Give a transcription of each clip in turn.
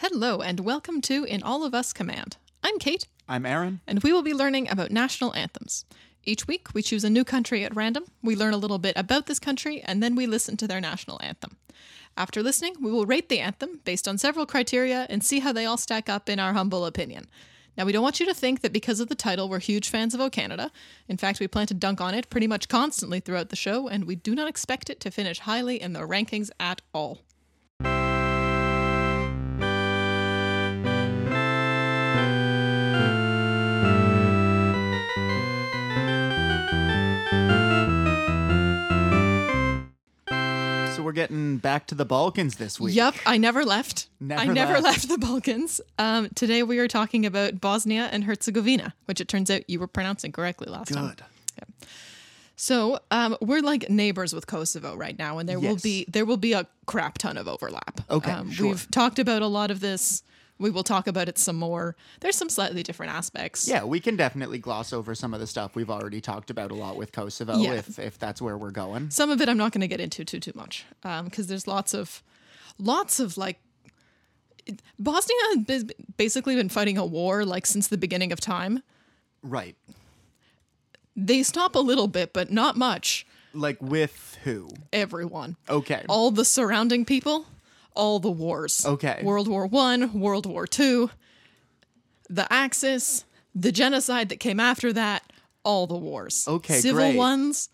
Hello, and welcome to In All of Us Command. I'm Kate, I'm Aaron. and we will be learning about national anthems. Each week, we choose a new country at random, we learn a little bit about this country, and then we listen to their national anthem. After listening, we will rate the anthem based on several criteria and see how they all stack up in our humble opinion. Now, we don't want you to think that because of the title, we're huge fans of O Canada. In fact, we plan to dunk on it pretty much constantly throughout the show, and we do not expect it to finish highly in the rankings at all. So we're getting back to the Balkans this week. Yep, I never left. Never I never left. left. the Balkans. Um, today we are talking about Bosnia and Herzegovina, which it turns out you were pronouncing correctly last time. Good. So um, we're like neighbors with Kosovo right now, and there will be there will be a crap ton of overlap. Okay, um, sure. we've talked about a lot of this. We will talk about it some more. There's some slightly different aspects. Yeah, we can definitely gloss over some of the stuff we've already talked about a lot with Kosovo Yeah. if if that's where we're going. Some of it I'm not going to get into too too much um, because there's lots of lots of like Bosnia has basically been fighting a war like since the beginning of time. Right. They stop a little bit, but not much. Like with who? Everyone, Okay. all the surrounding people, all the wars. Okay. World War One, World War Two, the Axis, the genocide that came after that, all the wars. Okay, civil great. ones,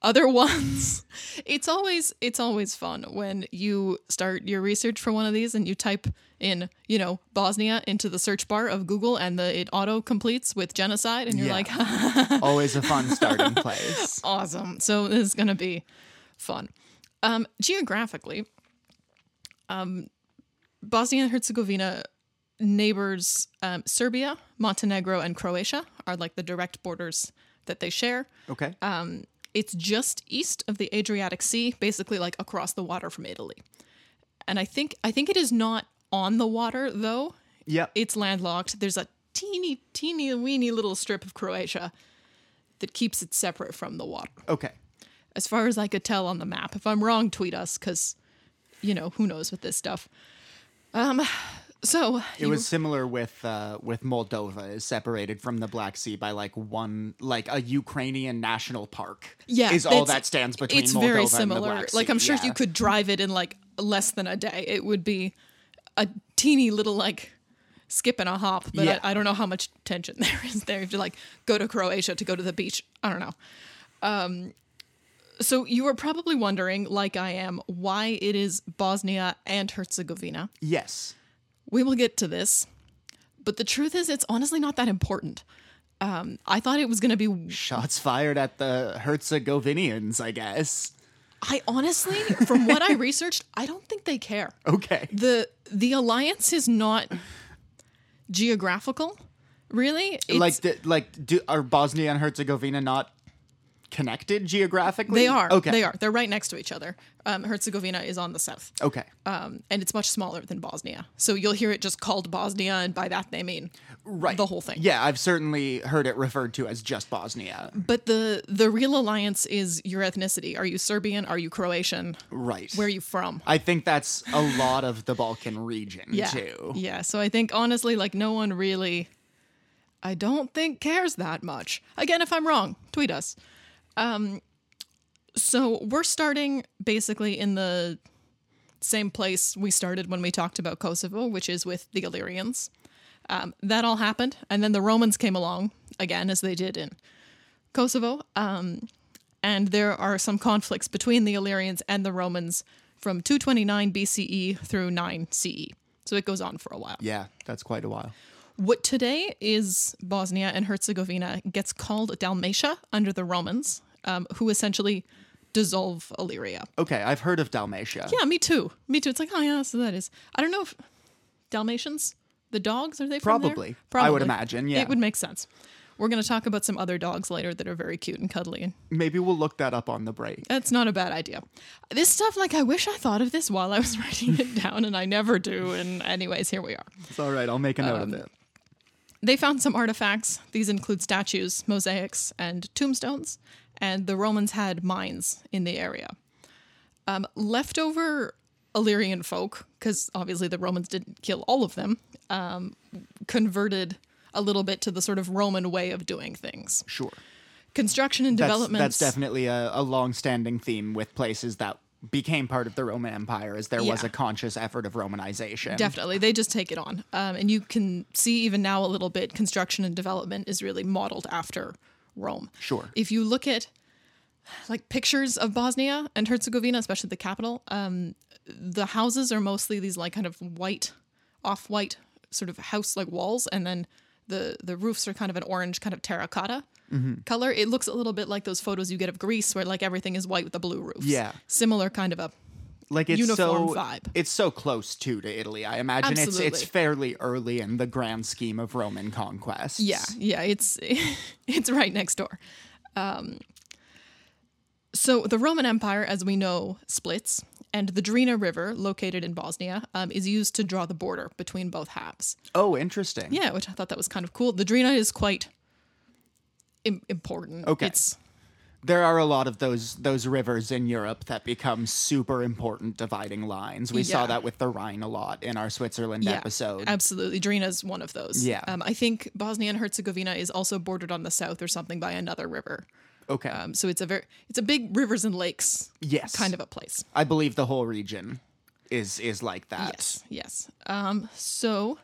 other ones. It's always it's always fun when you start your research for one of these and you type in you know Bosnia into the search bar of Google and the it auto completes with genocide and you're Yeah. like Always a fun starting place. awesome. So this is going to be fun. Um, geographically, um, Bosnia and Herzegovina neighbors um, Serbia, Montenegro, and Croatia are like the direct borders that they share. Okay. It's just east of the Adriatic Sea, basically like across the water from Italy. And I think I think it is not on the water though. yep. It's landlocked. There's a teeny, teeny, weeny little strip of Croatia that keeps it separate from the water okay. as far as I could tell on the map. If I'm wrong, tweet us because, you know, who knows with this stuff. Um, so It was similar with uh, with Moldova is separated from the Black Sea by like one like a Ukrainian national park. yeah, is all that stands between It's Moldova very and the similar. Black Like I'm sure yeah. you could drive it in like less than a day. It would be a teeny little like skip and a hop, but Yeah. I, I don't know how much tension there is there. You have to like go to Croatia to go to the beach. I don't know. Um, so you are probably wondering, like I am, why it is Bosnia and Herzegovina. Yes. We will get to this, but the truth is, it's honestly not that important. Um, I thought it was going to be. Shots fired at the Herzegovinians, I guess. I honestly, from what I researched, I don't think they care. Okay. the The alliance is not geographical, really. It's, like d- like do, are Bosnia and Herzegovina not connected geographically? they are. Okay. They are. They're right next to each other. Um, Herzegovina is on the south, Okay. um, and it's much smaller than Bosnia. So you'll hear it just called Bosnia, and by that they mean right. the whole thing. Yeah, I've certainly heard it referred to as just Bosnia. But the the real alliance is your ethnicity. Are you Serbian? Are you Croatian? Right. Where are you from? I think that's a lot of the Balkan region yeah. too. Yeah. So I think honestly, like no one really I don't think cares that much. Again, if I'm wrong, tweet us. Um so we're starting basically in the same place we started when we talked about Kosovo, which is with the Illyrians. Um, that all happened, and then the Romans came along again, as they did in Kosovo. Um, and there are some conflicts between the Illyrians and the Romans from 229 BCE through 9 CE. So it goes on for a while. Yeah, that's quite a while. What today is Bosnia and Herzegovina gets called Dalmatia under the Romans, um, who essentially dissolve Illyria. Okay, I've heard of Dalmatia. Yeah, me too. Me too. It's like, oh yeah, so that is. I don't know if Dalmatians, the dogs, are they from there? Probably. I would imagine, yeah. It would make sense. We're going to talk about some other dogs later that are very cute and cuddly, Maybe we'll look that up on the break. that's not a bad idea. This stuff, like, I wish I thought of this while I was writing it down, and I never do. And anyways, here we are. It's all right. I'll make a note Um, of it. They found some artifacts. These include statues, mosaics, and tombstones. And the Romans had mines in the area. Um, leftover Illyrian folk, because obviously the Romans didn't kill all of them, um, converted a little bit to the sort of Roman way of doing things. Sure. Construction and That's, development. that's definitely a, a long-standing theme with places that became part of the Roman Empire, as there was a conscious effort of Romanization. Definitely, they just take it on, um, and you can see even now a little bit. Construction and development is really modeled after Rome. Sure. If you look at like pictures of Bosnia and Herzegovina, especially the capital, um, the houses are mostly these like kind of white, off-white sort of house-like walls, and then the the roofs are kind of an orange, kind of terracotta Mm-hmm. color. It looks a little bit like those photos you get of Greece, where like everything is white with a blue roof. Yeah. similar kind of a like it's uniform so vibe. it's so close to to Italy. I imagine it's it's fairly early in the grand scheme of Roman conquest. Yeah, yeah, it's it's right next door. Um, so the Roman Empire, as we know, splits, and the Drina River, located in Bosnia, um, is used to draw the border between both halves. Oh, interesting. Yeah, which I thought that was kind of cool. The Drina is quite Im- important. Okay. it's There are a lot of those those rivers in Europe that become super important dividing lines. We saw that with the Rhine a lot in our Switzerland yeah, episode. absolutely. Drina is one of those. Yeah. um, I think Bosnia and Herzegovina is also bordered on the south or something by another river. Okay. Um, so it's a very it's a big rivers and lakes yes. kind of a place. I believe the whole region is is like that. Yes, yes. Um, so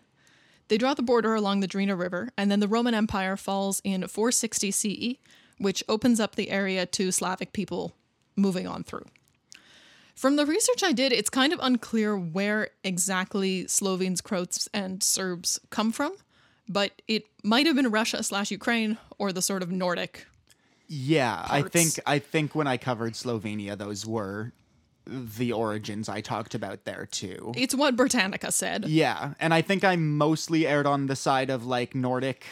they draw the border along the Drina River, and then the Roman Empire falls in 460 CE, which opens up the area to Slavic people moving on through. From the research I did, it's kind of unclear where exactly Slovenes, Croats, and Serbs come from, but it might have been Russia slash Ukraine or the sort of Nordic. Yeah, I think I think when I covered Slovenia, those were the origins I talked about there too. It's what Britannica said. Yeah, and I think I mostly erred on the side of like Nordic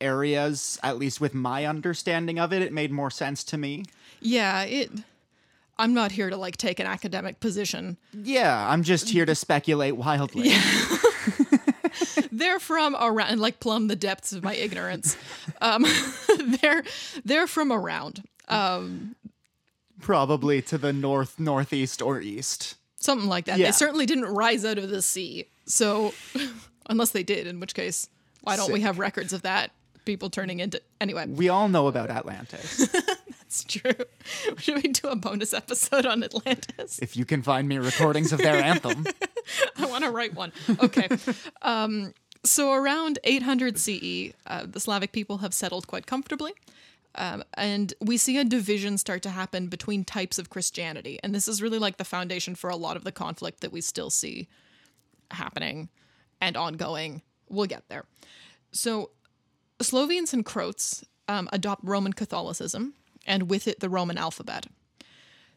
areas, at least with my understanding of it. It made more sense to me. Yeah, it. I'm not here to like take an academic position. Yeah, I'm just here to speculate wildly. they're from around like plumb the depths of my ignorance um they're they're from around um Probably to the north, northeast, or east. something like that Yeah. they certainly didn't rise out of the sea so unless they did in which case why don't we have records of that people turning into anyway We all know about Atlantis. It's true should we do a bonus episode on atlantis if you can find me recordings of their anthem. I want to write one. Okay. um, so around 800 CE, uh, the Slavic people have settled quite comfortably. Um, and we see a division start to happen between types of Christianity. And this is really like the foundation for a lot of the conflict that we still see happening and ongoing. We'll get there. So, Slovenes and Croats um, adopt Roman Catholicism, and with it, the Roman alphabet.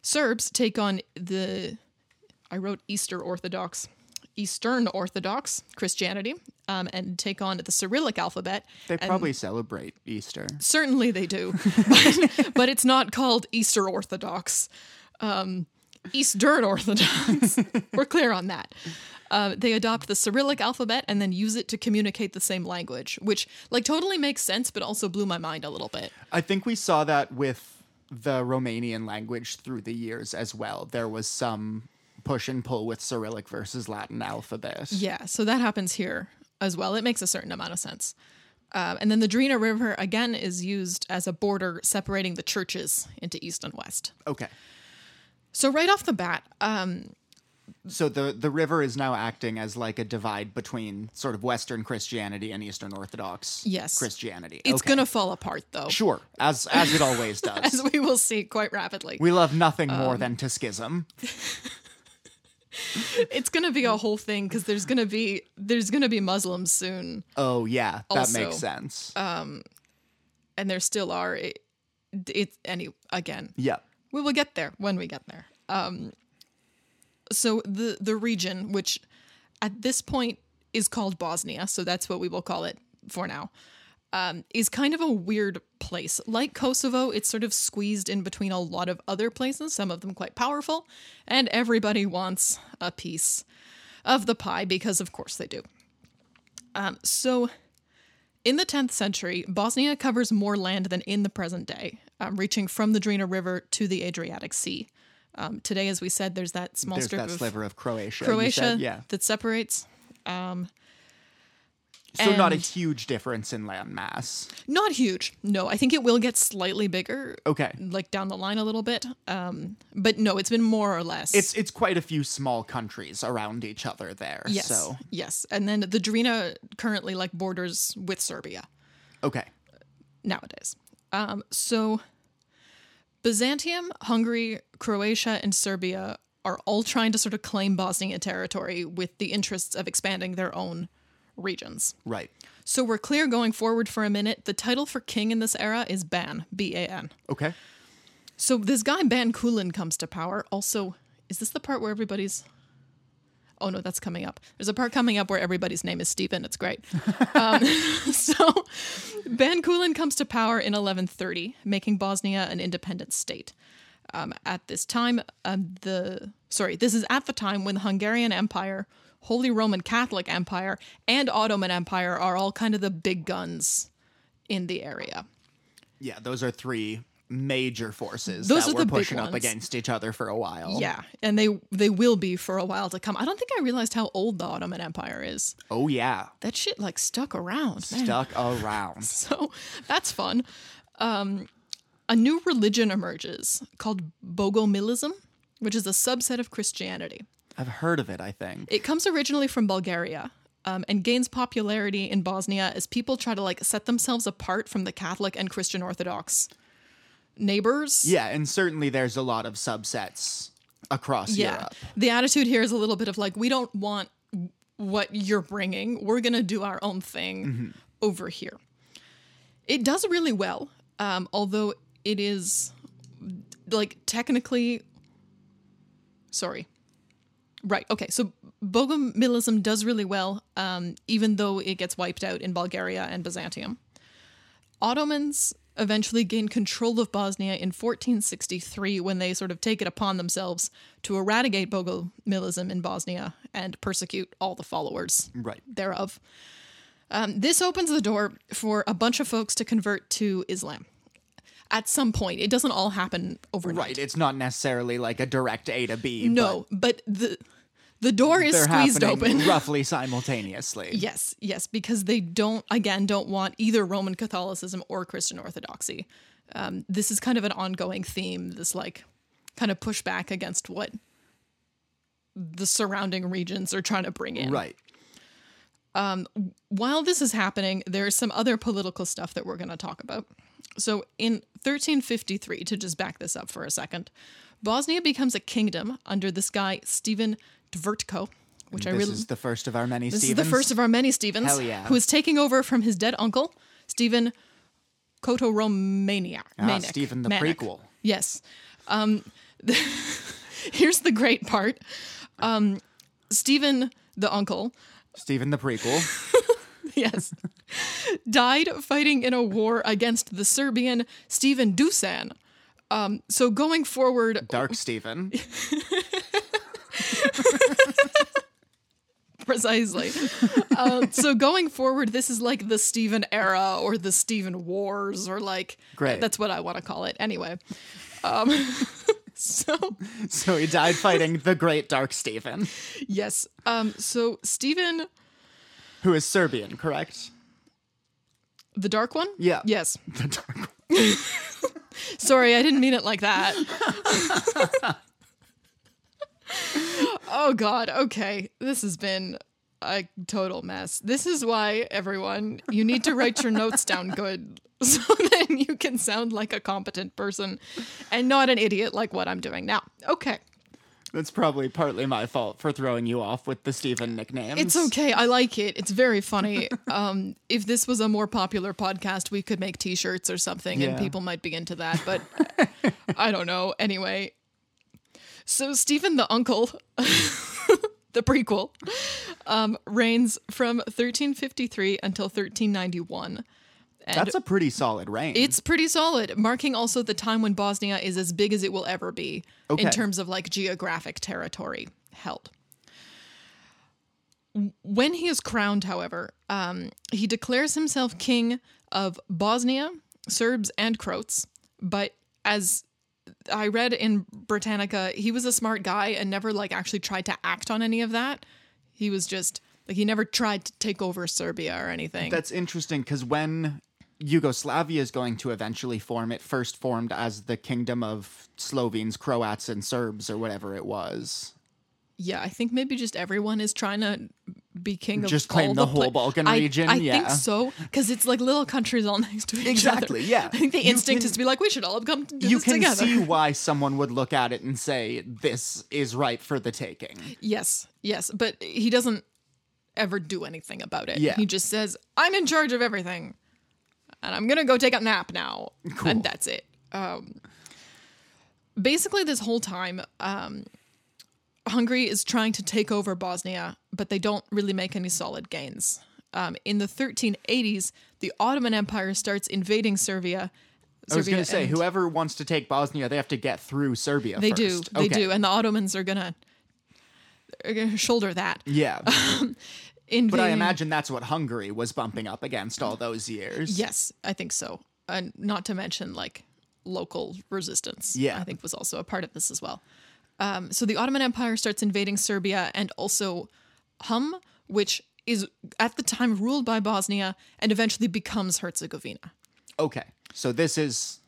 Serbs take on the I wrote Easter Orthodox, Eastern Orthodox Christianity, um, and take on the Cyrillic alphabet. They probably celebrate Easter. certainly they do, but, but it's not called Easter Orthodox. Um, Eastern Orthodox. We're clear on that. Uh, they adopt the Cyrillic alphabet and then use it to communicate the same language, which like totally makes sense, but also blew my mind a little bit. I think we saw that with the Romanian language through the years as well. There was some push and pull with Cyrillic versus Latin alphabet. Yeah, so that happens here as well. It makes a certain amount of sense. Um, and then the Drina River again is used as a border separating the churches into east and west. Okay. So right off the bat, um, So the the river is now acting as like a divide between sort of Western Christianity and Eastern Orthodox Yes. Christianity. it's Okay. gonna fall apart though, sure as as it always does. as we will see quite rapidly. we love nothing Um, more than to schism. it's gonna be a whole thing because there's gonna be there's gonna be Muslims soon, Oh yeah, that Also, makes sense. Um, and there still are. It, it's any again. yeah. we will get there when we get there. Um, so the the region, which at this point is called Bosnia, so that's what we will call it for now, um, is kind of a weird place. Like Kosovo, it's sort of squeezed in between a lot of other places, some of them quite powerful, and everybody wants a piece of the pie because, of course, they do. Um, so in the 10th century, Bosnia covers more land than in the present day, um, reaching from the Drina River to the Adriatic Sea. Um, today, as we said, there's that small There's strip that of sliver of Croatia. Croatia said, yeah. that separates. So not a huge difference in land mass. Not huge. No, I think it will get slightly bigger, Okay. like down the line a little bit. Um, but no, it's been more or less. It's it's quite a few small countries around each other there. yes, So yes, and then the Drina currently like borders with Serbia. okay. nowadays. Um, so Byzantium, Hungary, Croatia, and Serbia are all trying to sort of claim Bosnia territory with the interests of expanding their own regions. Right. So we're clear going forward for a minute. The title for king in this era is Ban, B A N. Okay. So this guy Ban Kulin comes to power. Also, is this the part where everybody's? Oh no, that's coming up. There's a part coming up where everybody's name is Stephen. It's great. um, so Ban Kulin comes to power in 1130, making Bosnia an independent state. Um, at this time, um, the sorry, this is at the time when the Hungarian Empire, Holy Roman Catholic Empire, and Ottoman Empire are all kind of the big guns in the area. Yeah, those are three major forces Those that are were the pushing up against each other for a while. Yeah, and they they will be for a while to come. I don't think I realized how old the Ottoman Empire is. Oh yeah. That shit like stuck around. man. Stuck around. So that's fun. Um, a new religion emerges called Bogomilism, which is a subset of Christianity. I've heard of it, I think. It comes originally from Bulgaria. Um, and gains popularity in Bosnia as people try to like set themselves apart from the Catholic and Christian Orthodox neighbors. Yeah, and certainly there's a lot of subsets across Yeah. Europe. The attitude here is a little bit of like, we don't want what you're bringing. We're going to do our own thing over here. It does really well, um, although it is like technically. Sorry. Right. Okay. So Bogomilism does really well, um, even though it gets wiped out in Bulgaria and Byzantium. Ottomans eventually gain control of Bosnia in 1463 when they sort of take it upon themselves to eradicate Bogomilism in Bosnia and persecute all the followers Right. thereof. Um, this opens the door for a bunch of folks to convert to Islam. At some point, it doesn't all happen overnight. Right. It's not necessarily like a direct A to B. No, but the the door is they're squeezed open. roughly simultaneously. Yes, yes, because they don't, again, don't want either Roman Catholicism or Christian Orthodoxy. Um, this is kind of an ongoing theme, this like kind of pushback against what the surrounding regions are trying to bring in. Right. While this is happening, there's some other political stuff that we're going to talk about. So in 1353, to just back this up for a second, Bosnia becomes a kingdom under this guy, Stephen Tvrtko, which I This really is the first of our many This Stevens. is the first of our many Stevens, Hell yeah. who is taking over from his dead uncle, Stephen Kotoromaniak. Ah, Manic- Stephen the Manic. prequel. Yes. Um, here's the great part. Um, Stephen the uncle, Stephen the prequel. yes, died fighting in a war against the Serbian Stephen Dusan. Um, so going forward, Dark Stephen. precisely. um, so going forward, this is like the Stephen era or the Stephen Wars or like Great. That's what I want to call it. Anyway, um, so so he died fighting the great Dark Stephen, yes, um, so Stephen, who is Serbian, correct? the Dark One. Yeah. Yes. The Dark Sorry, I didn't mean it like that. oh God. Okay, this has been a total mess. This is why everyone you need to write your notes down good so then you can sound like a competent person and not an idiot like what I'm doing now. Okay. That's probably partly my fault for throwing you off with the Stephen nicknames. It's okay. I like it. It's very funny. Um, if this was a more popular podcast, we could make T-shirts or something, and people might be into that. But I don't know. Anyway, so Stephen the uncle, the prequel, um, reigns from 1353 until 1391. And That's a pretty solid range. it's pretty solid, marking also the time when Bosnia is as big as it will ever be Okay. in terms of like geographic territory held. When he is crowned, however, um, he declares himself king of Bosnia, Serbs, and Croats. But as I read in Britannica he was a smart guy and never like actually tried to act on any of that. He was just like he never tried to take over Serbia or anything. That's interesting because when Yugoslavia is going to eventually form, it first formed as the kingdom of Slovenes, Croats, and Serbs, or whatever it was. yeah, I think maybe just everyone is trying to be king of Just claim the pla- whole Balkan I- region, I yeah. think so because it's like little countries all next to each Exactly, other. Exactly. Yeah. I think the You instinct can- is to be like, we should all come do you this can together. see why someone would look at it and say, this is ripe for the taking. Yes, yes, but he doesn't ever do anything about it. Yeah. He just says, "I'm in charge of everything, and I'm gonna go take a nap now," Cool. and that's it. Um, basically, this whole time, um, Hungary is trying to take over Bosnia, but they don't really make any solid gains. Um, in the 1380s, the Ottoman Empire starts invading Serbia. I was going to say, whoever wants to take Bosnia, they have to get through Serbia they first. do, they Okay. do, and the Ottomans are gonna, are gonna shoulder that. Yeah. But I imagine that's what Hungary was bumping up against all those years. Yes, I think so. And not to mention like local resistance. Yeah. I think was also a part of this as well. Um, so the Ottoman Empire starts invading Serbia and also Hum, which is at the time ruled by Bosnia and eventually becomes Herzegovina. Okay. So this is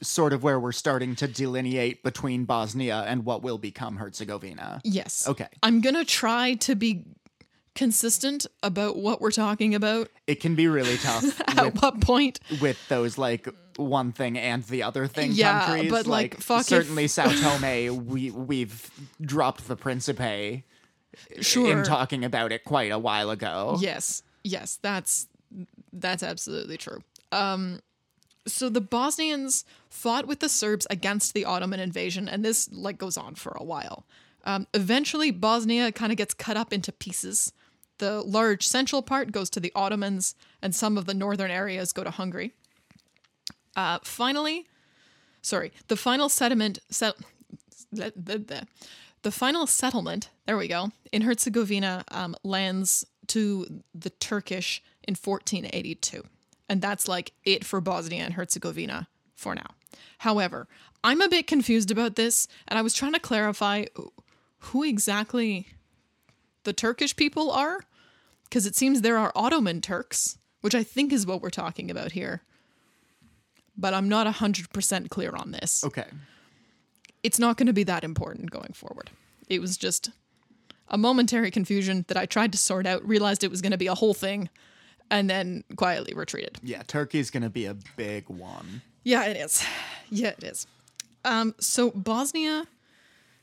sort of where we're starting to delineate between Bosnia and what will become Herzegovina. Yes. Okay. I'm gonna try to be consistent about what we're talking about It can be really tough at with, what point. with those like one thing and the other thing Yeah, countries. but, like, fuck if- certainly Sao Tome, we we've dropped the Principe Sure. in talking about it quite a while ago. Yes, yes, that's that's absolutely true. Um, so the Bosnians fought with the Serbs against the Ottoman invasion, and this like goes on for a while. Um, eventually, Bosnia kind of gets cut up into pieces. The large central part goes to the Ottomans, and some of the northern areas go to Hungary. Uh, finally, sorry, the final the, the, the final settlement there we go in herzegovina um, lands to the turkish in 1482 and that's like it for bosnia and herzegovina for now however i'm a bit confused about this and i was trying to clarify who exactly the turkish people are because it seems there are ottoman turks which i think is what we're talking about here but i'm not 100% clear on this Okay. it's not going to be that important going forward. It was just a momentary confusion that I tried to sort out, realized it was going to be a whole thing, and then quietly retreated. Yeah, Turkey's going to be a big one. Yeah, it is. Yeah, it is. Um, so Bosnia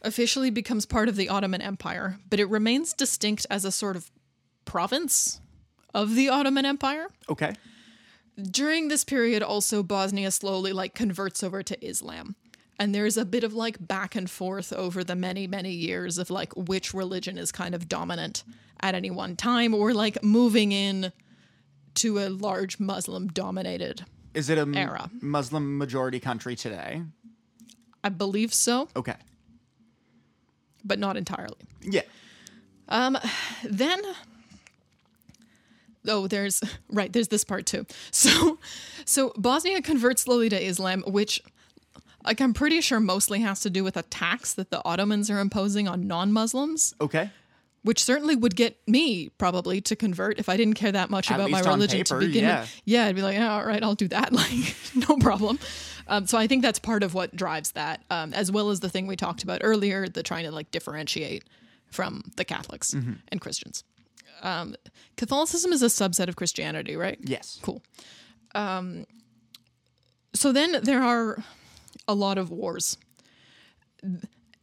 officially becomes part of the Ottoman Empire, but it remains distinct as a sort of province of the Ottoman Empire. Okay. during this period also bosnia slowly like converts over to islam and there's a bit of like back and forth over the many many years of like which religion is kind of dominant at any one time or like moving in to a large muslim dominated Is it a m- Era. Muslim majority country today? i believe so Okay. But not entirely Yeah. Um, then oh there's right there's this part too so so bosnia converts slowly to islam which like i'm pretty sure mostly has to do with a tax that the ottomans are imposing on non-muslims Okay. Which certainly would get me probably to convert if i didn't care that much At about my religion paper, to begin yeah. with. yeah. I'd be like all right i'll do that. Like no problem. Um, so i think that's part of what drives that um, as well as the thing we talked about earlier the trying to like differentiate from the catholics Mm-hmm. and christians. Um, catholicism is a subset of christianity right? Yes. cool. Um, so then there are a lot of wars.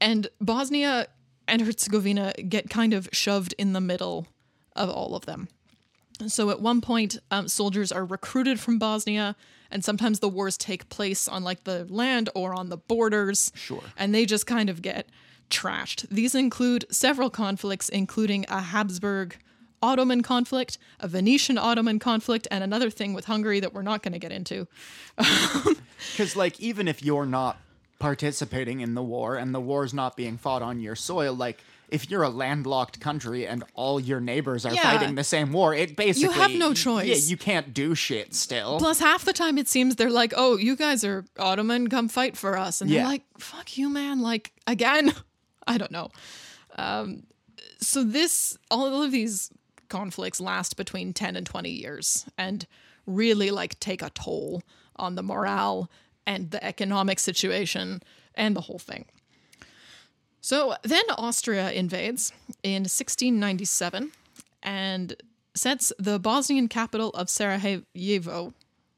And bosnia and herzegovina get kind of shoved in the middle of all of them. So at one point um, soldiers are recruited from bosnia and sometimes the wars take place on like the land or on the borders. Sure. and they just kind of get trashed. These include several conflicts including a habsburg ottoman conflict a venetian ottoman conflict and another thing with hungary that we're not going to get into. Because, like, even if you're not participating in the war and the war's not being fought on your soil, like, if you're a landlocked country and all your neighbors are Yeah. fighting the same war, it basically you have no choice. Yeah, you can't do shit still. Plus, half the time it seems they're like, "Oh, you guys are Ottoman, come fight for us," and they're like, "Fuck you, man!" Like again, I don't know. Um, so this, all of these conflicts last between ten and twenty years, and really like take a toll on the morale and the economic situation and the whole thing. So then Austria invades in 1697 and sets the Bosnian capital of Sarajevo. I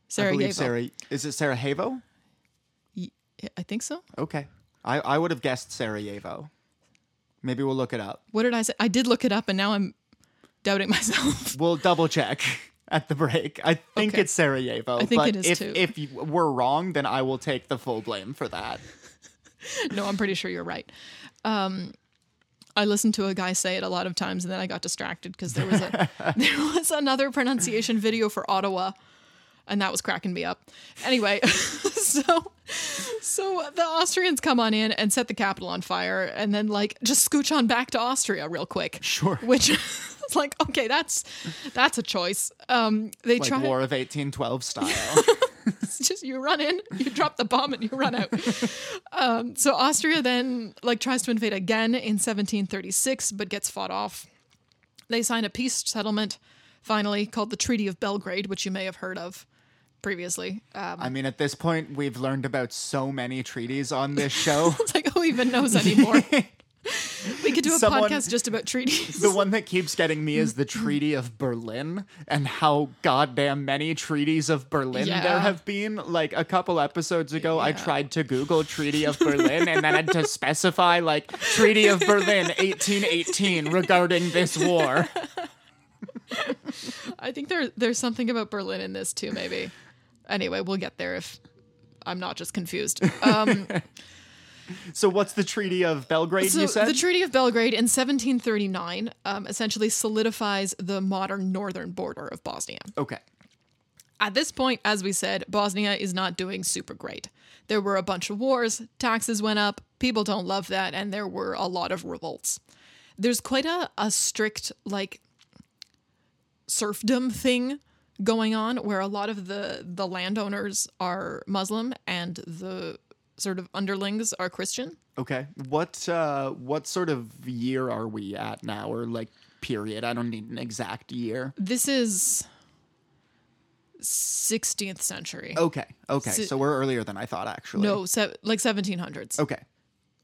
Sarajevo. believe Sarah is it Sarajevo? I think so. Okay. I, I would have guessed Sarajevo. Maybe we'll look it up. What did I say? I did look it up and now I'm doubting myself. We'll double check at the break. I think Okay. it's Sarajevo. I think but it is if, too. If you- we're wrong, then I will take the full blame for that. no, I'm pretty sure you're right. Um, I listened to a guy say it a lot of times and then I got distracted because there was a there was another pronunciation video for Ottawa and that was cracking me up. Anyway, so so the Austrians come on in and set the capital on fire and then like just scooch on back to Austria real quick. Sure. Which is like okay, that's that's a choice. Um they Like try War of 1812 style. it's just you run in, you drop the bomb, and you run out. um, so Austria then like tries to invade again in 1736, but gets fought off. They sign a peace settlement finally called the Treaty of Belgrade, which you may have heard of previously. Um, I mean, at this point, we've learned about so many treaties on this show. it's like who even knows anymore? We could do a Someone- podcast just about treaties. the one that keeps getting me is the Treaty of Berlin and how goddamn many treaties of Berlin Yeah. there have been. Like a couple episodes ago, I tried to Google Treaty of Berlin and then had to specify like Treaty of Berlin 1818 regarding this war. I think there there's something about Berlin in this too, maybe. Anyway, we'll get there if I'm not just confused. Um, So what's the Treaty of Belgrade So you said? the Treaty of Belgrade in 1739 um, essentially solidifies the modern northern border of Bosnia. okay. At this point, as we said, Bosnia is not doing super great. There were a bunch of wars, taxes went up, people don't love that, and there were a lot of revolts. There's quite a, a strict, like, serfdom thing going on where a lot of the, the landowners are Muslim and the sort of underlings are Christian. Okay. What uh what sort of year are we at now or like period? I don't need an exact year. This is 16th century. Okay. Okay. So- So we're earlier than I thought actually. No, se- like 1700s. Okay.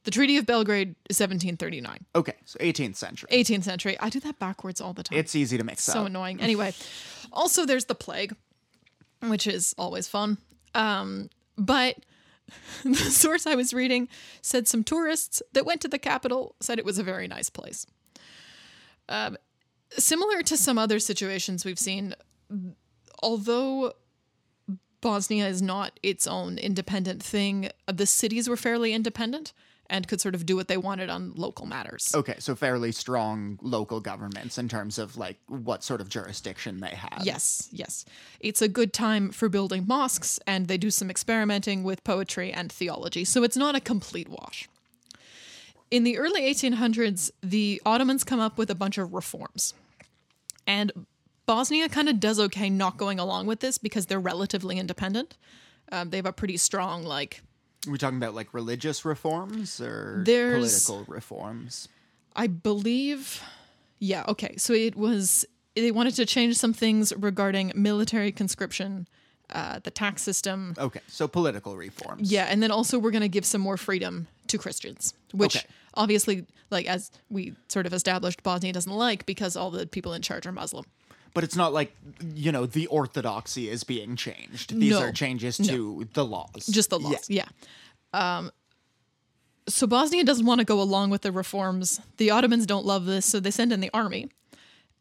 The Treaty of Belgrade is 1739. Okay. So 18th century. 18th century. I do that backwards all the time. It's easy to mix so up. So annoying. Anyway, also there's the plague, which is always fun. Um, but the source I was reading said some tourists that went to the capital said it was a very nice place. Um, similar to some other situations we've seen, although Bosnia is not its own independent thing, the cities were fairly independent and could sort of do what they wanted on local matters. Okay, so fairly strong local governments in terms of like what sort of jurisdiction they have. Yes, yes. It's a good time for building mosques, and they do some experimenting with poetry and theology, so it's not a complete wash. In the early 1800s, the Ottomans come up with a bunch of reforms. And Bosnia kind of does okay not going along with this because they're relatively independent. Um, they have a pretty strong, like, Are we talking about like religious reforms or There's- political reforms? I believe, yeah, okay. So it was, they wanted to change some things regarding military conscription, uh, the tax system, Okay, so political reforms. Yeah, and then also we're going to give some more freedom to Christians, which Okay. obviously, like as we sort of established, Bosnia doesn't like because all the people in charge are Muslim. But it's not like, you know, the orthodoxy is being changed. These No. are changes to the laws. Just the laws, yeah. Um, so Bosnia doesn't want to go along with the reforms. The Ottomans don't love this, so they send in the army.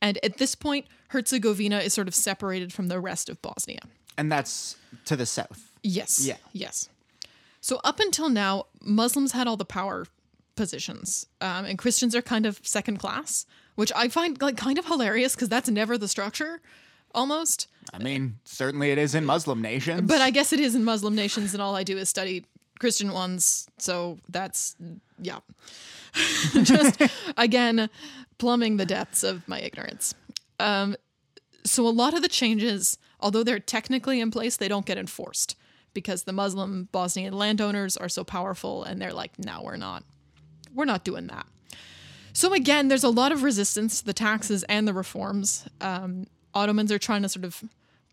And at this point, Herzegovina is sort of separated from the rest of Bosnia. And that's to the south. Yes. Yeah. Yes. So up until now, Muslims had all the power positions, um, and Christians are kind of second class, which I find like kind of hilarious because that's never the structure, almost. I mean, certainly it is in Muslim nations. But I guess it is in Muslim nations, and all I do is study Christian ones, so that's yeah. Just again, plumbing the depths of my ignorance. Um, so a lot of the changes, although they're technically in place, they don't get enforced because the Muslim Bosnian landowners are so powerful and they're like, no, we're not. We're not doing that. So again, there's a lot of resistance to the taxes and the reforms. Um, Ottomans are trying to sort of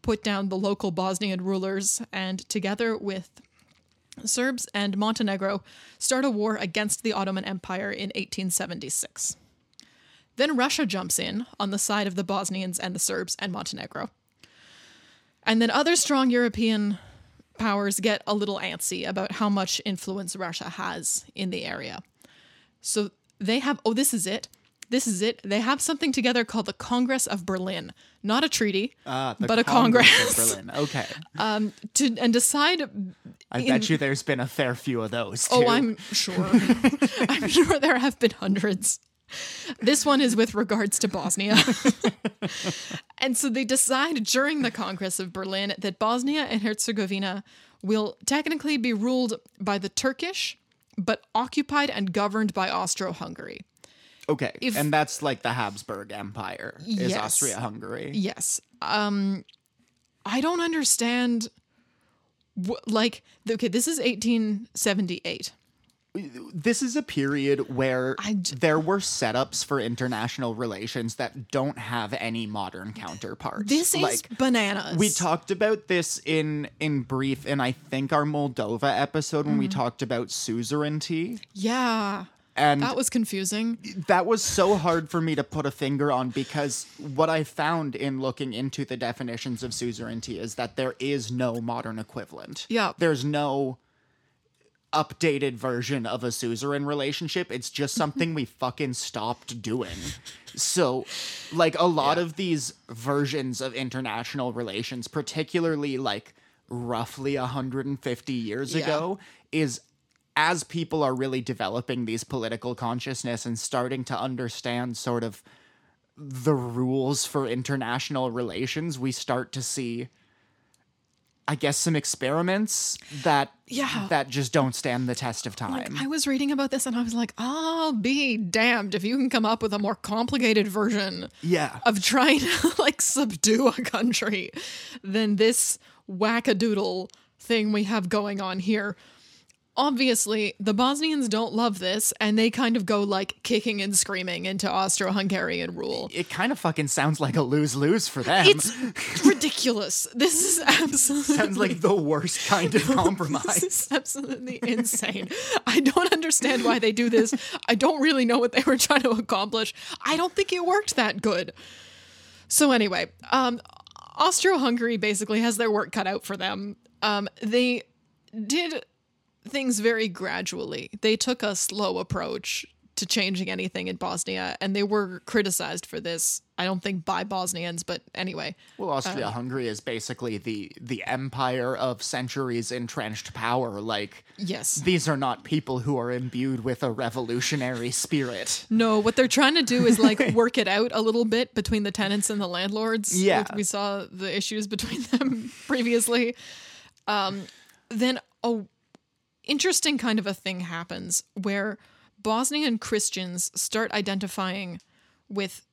put down the local Bosnian rulers and together with Serbs and Montenegro start a war against the Ottoman Empire in 1876. Then Russia jumps in on the side of the Bosnians and the Serbs and Montenegro. And then other strong European powers get a little antsy about how much influence Russia has in the area. So they have, oh, this is it. This is it. They have something together called the Congress of Berlin. Not a treaty, Ah, but a Congress Congress. of Berlin. Okay. um, to, and decide I in- bet you there's been a fair few of those too. Oh, I'm sure. I'm sure there have been hundreds. This one is with regards to Bosnia. and so they decide during the Congress of Berlin that Bosnia and Herzegovina will technically be ruled by the Turkish, but occupied and governed by Austro Hungary. Okay. If- and that's like the Habsburg Empire is Yes. Austria-Hungary. Yes. Um, I don't understand. Wh- like, okay, this is 1878. This is a period where there were setups for international relations that don't have any modern counterparts. This is like bananas. we talked about this in in brief in I think our Moldova episode when we Mm-hmm. talked about suzerainty. Yeah. And That was confusing. that was so hard for me to put a finger on because what I found in looking into the definitions of suzerainty is that there is no modern equivalent. Yeah. There's no updated version of a suzerain relationship. It's just something we fucking stopped doing. So, like a lot of these versions of international relations, particularly like roughly 150 years Yeah. ago, is as people are really developing these political consciousness and starting to understand sort of the rules for international relations, we start to see I guess some experiments that Yeah. that just don't stand the test of time. I was reading about this and I was like, I'll be damned if you can come up with a more complicated version yeah. of trying to like subdue a country than this wackadoodle thing we have going on here. Obviously, the Bosnians don't love this and they kind of go like kicking and screaming into Austro Hungarian rule. it kind of fucking sounds like a lose-lose for them. It's ridiculous. This is absolutely sounds like the worst kind of compromise. This is absolutely insane. I don't understand why they do this. I don't really know what they were trying to accomplish. I don't think it worked that good. So anyway, um, Austro-Hungary basically has their work cut out for them. Um, they did things very gradually. They took a slow approach to changing anything in Bosnia, and they were criticized for this. I don't think by Bosnians, but anyway. Well, Uh, Austria-Hungary is basically the the empire of centuries entrenched power. Like Yes. these are not people who are imbued with a revolutionary spirit. No, what they're trying to do is like work it out a little bit between the tenants and the landlords. Yeah. we saw the issues between them previously. Um, then a interesting kind of a thing happens where Bosnian Christians start identifying with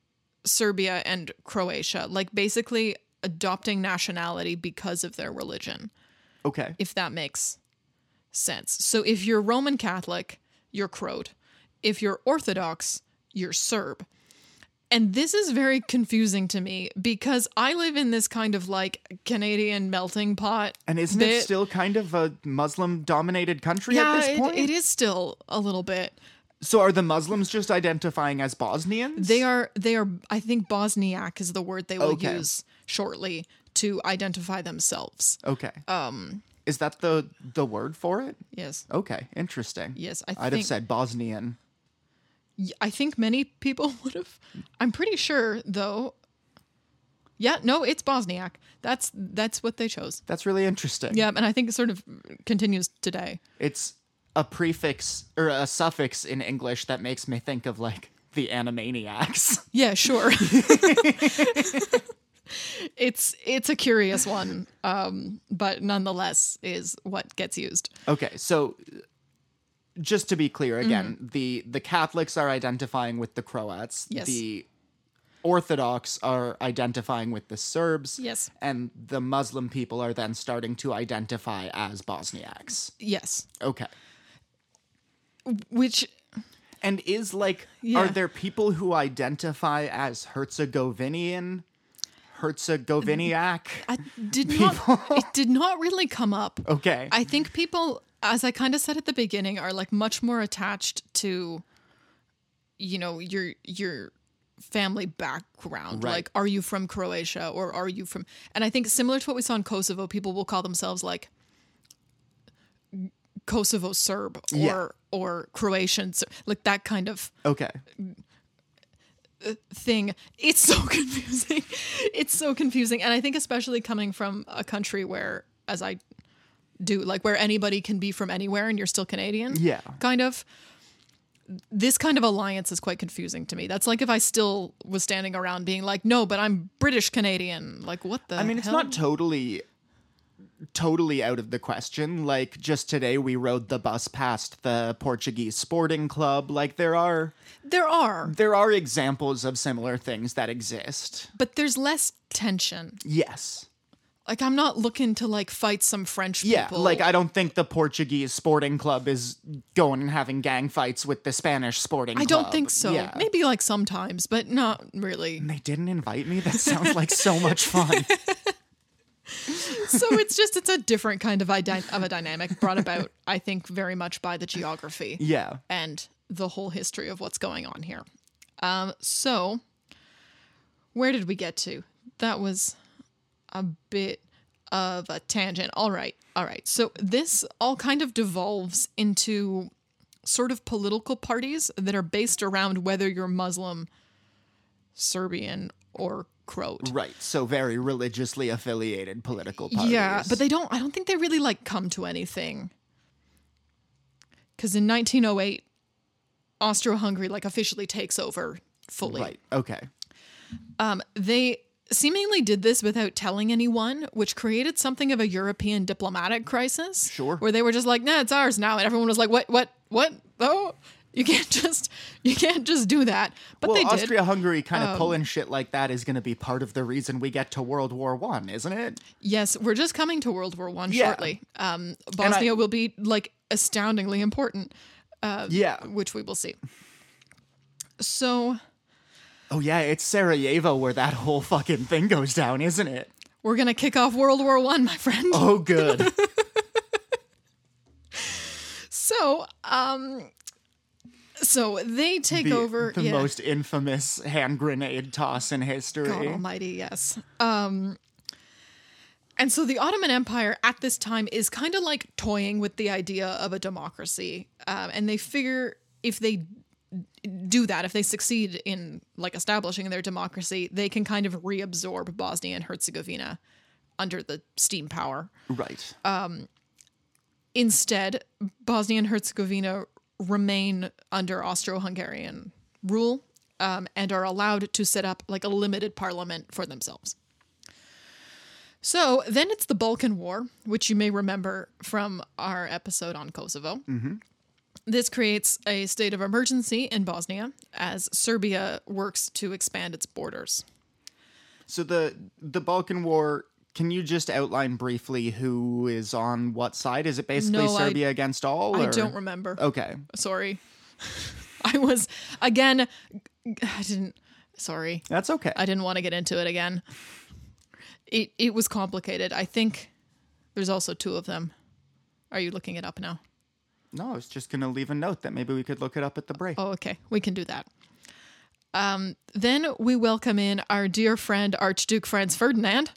Serbia and Croatia, like basically adopting nationality because of their religion Okay. if that makes sense. So if you're Roman Catholic, you're Croat. If you're Orthodox, you're Serb. And this is very confusing to me because I live in this kind of like Canadian melting pot. And isn't bit. it still kind of a Muslim dominated country yeah, at this it- point? it is still a little bit. So are the Muslims just identifying as Bosnians? They are they are I think Bosniak is the word they will Okay. use shortly to identify themselves. Okay. Um is that the the word for it? Yes. Okay, interesting. Yes, I I'd have said Bosnian. I think many people would have. I'm pretty sure, though. Yeah, no, it's Bosniak. That's that's what they chose. That's really interesting. Yeah, and I think it sort of continues today. It's a prefix or a suffix in English that makes me think of like the Animaniacs. Yeah, sure. it's it's a curious one, um, but nonetheless is what gets used. okay, so just to be clear again, Mm-hmm. the the Catholics are identifying with the Croats. Yes. The Orthodox are identifying with the Serbs. Yes. And the Muslim people are then starting to identify as Bosniaks. Yes. Okay. Which And is like, Yeah. are there people who identify as Herzegovinian, Herzegoviniac? I did not it did not really come up. Okay. I think people, as I kind of said at the beginning, are like much more attached to, you know, your your family background. Right. Like, are you from Croatia or are you from? And I think similar to what we saw in Kosovo, people will call themselves like Kosovo Serb or Yeah. or Croatian, like that kind of okay. Uh, thing. It's so confusing. It's so confusing. And I think especially coming from a country where as I do, like where anybody can be from anywhere and you're still Canadian. Yeah. Kind of. This kind of alliance is quite confusing to me. That's like if I still was standing around being like, "No, but I'm British Canadian." Like what the I mean, it's hell? not totally totally out of the question. Like just today we rode the bus past the Portuguese Sporting Club. Like there are There are, there are examples of similar things that exist. but there's less tension. Yes. Like I'm not looking to like fight some French people. Yeah, people. like I don't think the Portuguese Sporting Club is going and having gang fights with the Spanish Sporting club. I Club. don't think so. Yeah. Maybe like sometimes, but not really. They didn't invite me. That sounds like so much fun. so it's just it's a different kind of ide- of a dynamic brought about i think very much by the geography Yeah. and the whole history of what's going on here um so where did we get to that was a bit of a tangent all right all right so this all kind of devolves into sort of political parties that are based around whether you're muslim serbian or croat Right. So very religiously affiliated political parties. Yeah, but they don't. I don't think they really like come to anything. Because in 1908, Austro-Hungary like officially takes over fully. Right. Okay. Um, they seemingly did this without telling anyone, which created something of a European diplomatic crisis. Sure. Where they were just like, "Nah, it's ours now," and everyone was like, "What? What? What? Oh, you can't just you can't just do that." But well, they did. Um, Austria-Hungary kind of pulling shit like that is going to be part of the reason we get to World War One, isn't it? Yes, we're just coming to World War One Yeah. shortly. Um, Bosnia will be like astoundingly important, yeah. which we will see. So Oh yeah, it's Sarajevo where that whole fucking thing goes down, isn't it? we're gonna kick off World War One, my friend. Oh, good. So, um, so they take the, over. the yeah. most infamous hand grenade toss in history. God Almighty, yes. Um, and so the Ottoman Empire at this time is kind of like toying with the idea of a democracy, um, and they figure if they do that, if they succeed in like establishing their democracy, they can kind of reabsorb Bosnia and Herzegovina under the steam power. Right. Um, Instead, Bosnia and Herzegovina remain under Austro-Hungarian rule um, and are allowed to set up like a limited parliament for themselves. So then it's the Balkan War, which you may remember from our episode on Kosovo. This creates a state of emergency in Bosnia as Serbia works to expand its borders. So the the Balkan War. Can you just outline briefly who is on what side? Is it basically No, I- Serbia against all? I don't remember. Okay. Sorry. I was, again, I didn't, sorry. That's okay. I didn't want to get into it again. It it was complicated. I think there's also two of them. Are you looking it up now? No, I was just gonna leave a note that maybe we could look it up at the break. Oh, okay. We can do that. Um, then we welcome in our dear friend Archduke Franz Ferdinand,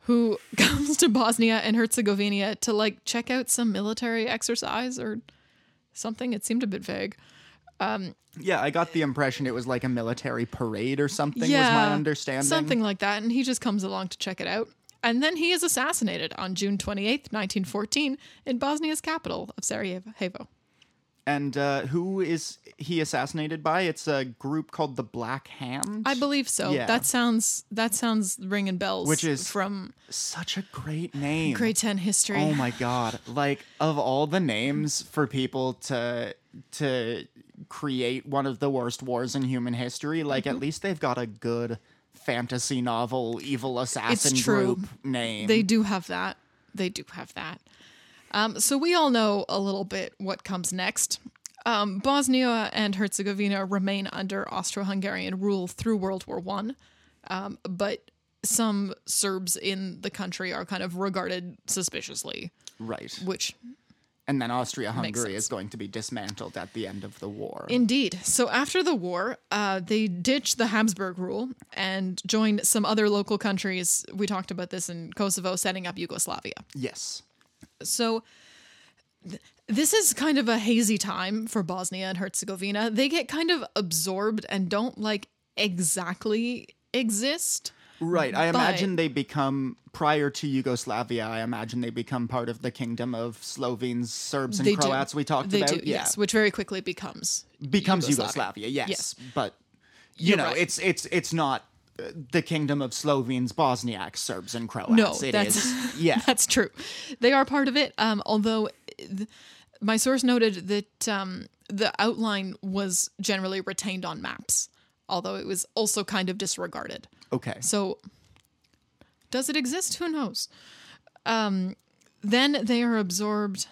who comes to Bosnia and Herzegovina to like check out some military exercise or something. It seemed a bit vague. Yeah, I got the impression it was like a military parade or something. was my understanding. Something like that. And he just comes along to check it out. And then he is assassinated on June 28th, 1914, in Bosnia's capital of Sarajevo. And uh, who is he assassinated by? It's a group called the Black Hand. I believe so. Yeah. That sounds that sounds ringing bells. Which is- from Such a great name. grade ten history. Oh my god! Like of all the names for people to to create one of the worst wars in human history, like Mm-hmm. at least they've got a good fantasy novel evil assassin group name. They do have that. They do have that. Um, so we all know a little bit what comes next. Um, Bosnia and Herzegovina remain under Austro-Hungarian rule through World War One, um, but some Serbs in the country are kind of regarded suspiciously, right. which And then Austria Hungary is going to be dismantled at the end of the war. Indeed. So after the war, uh, they ditched the Habsburg rule and joined some other local countries. We talked about this in Kosovo, setting up Yugoslavia. yes. So th- this is kind of a hazy time for Bosnia and Herzegovina. They get kind of absorbed and don't like exactly exist. Right. I But- imagine they become prior to Yugoslavia. I imagine they become part of the kingdom of Slovenes, Serbs, and Croats. do. We talked they about. do, yeah. yes, which very quickly becomes becomes Yugoslavia. yes. Yes. But you You're know, right. it's it's it's not uh, the kingdom of Slovenes, Bosniaks, Serbs, and Croats. No, It that's is- yeah. that's true. They are part of it. Um, although th- my source noted that um, the outline was generally retained on maps, although it was also kind of disregarded. Okay. So, does it exist? Who knows? Um, then they are absorbed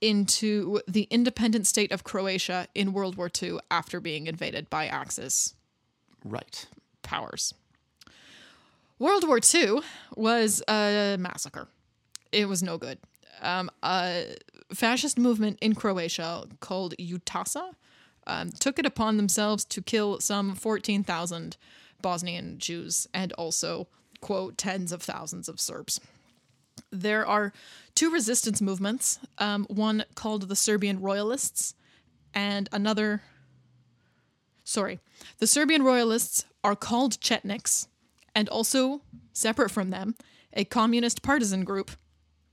into the independent state of Croatia in World War II after being invaded by Axis Right. powers. World War II was a massacre. It was no good. Um, a fascist movement in Croatia called Ustasha um, took it upon themselves to kill some 14,000 Bosnian Jews and also, quote, tens of thousands of Serbs. There are two resistance movements um, one called the Serbian Royalists, and another sorry, the Serbian royalists are called Chetniks, and also, separate from them, a communist partisan group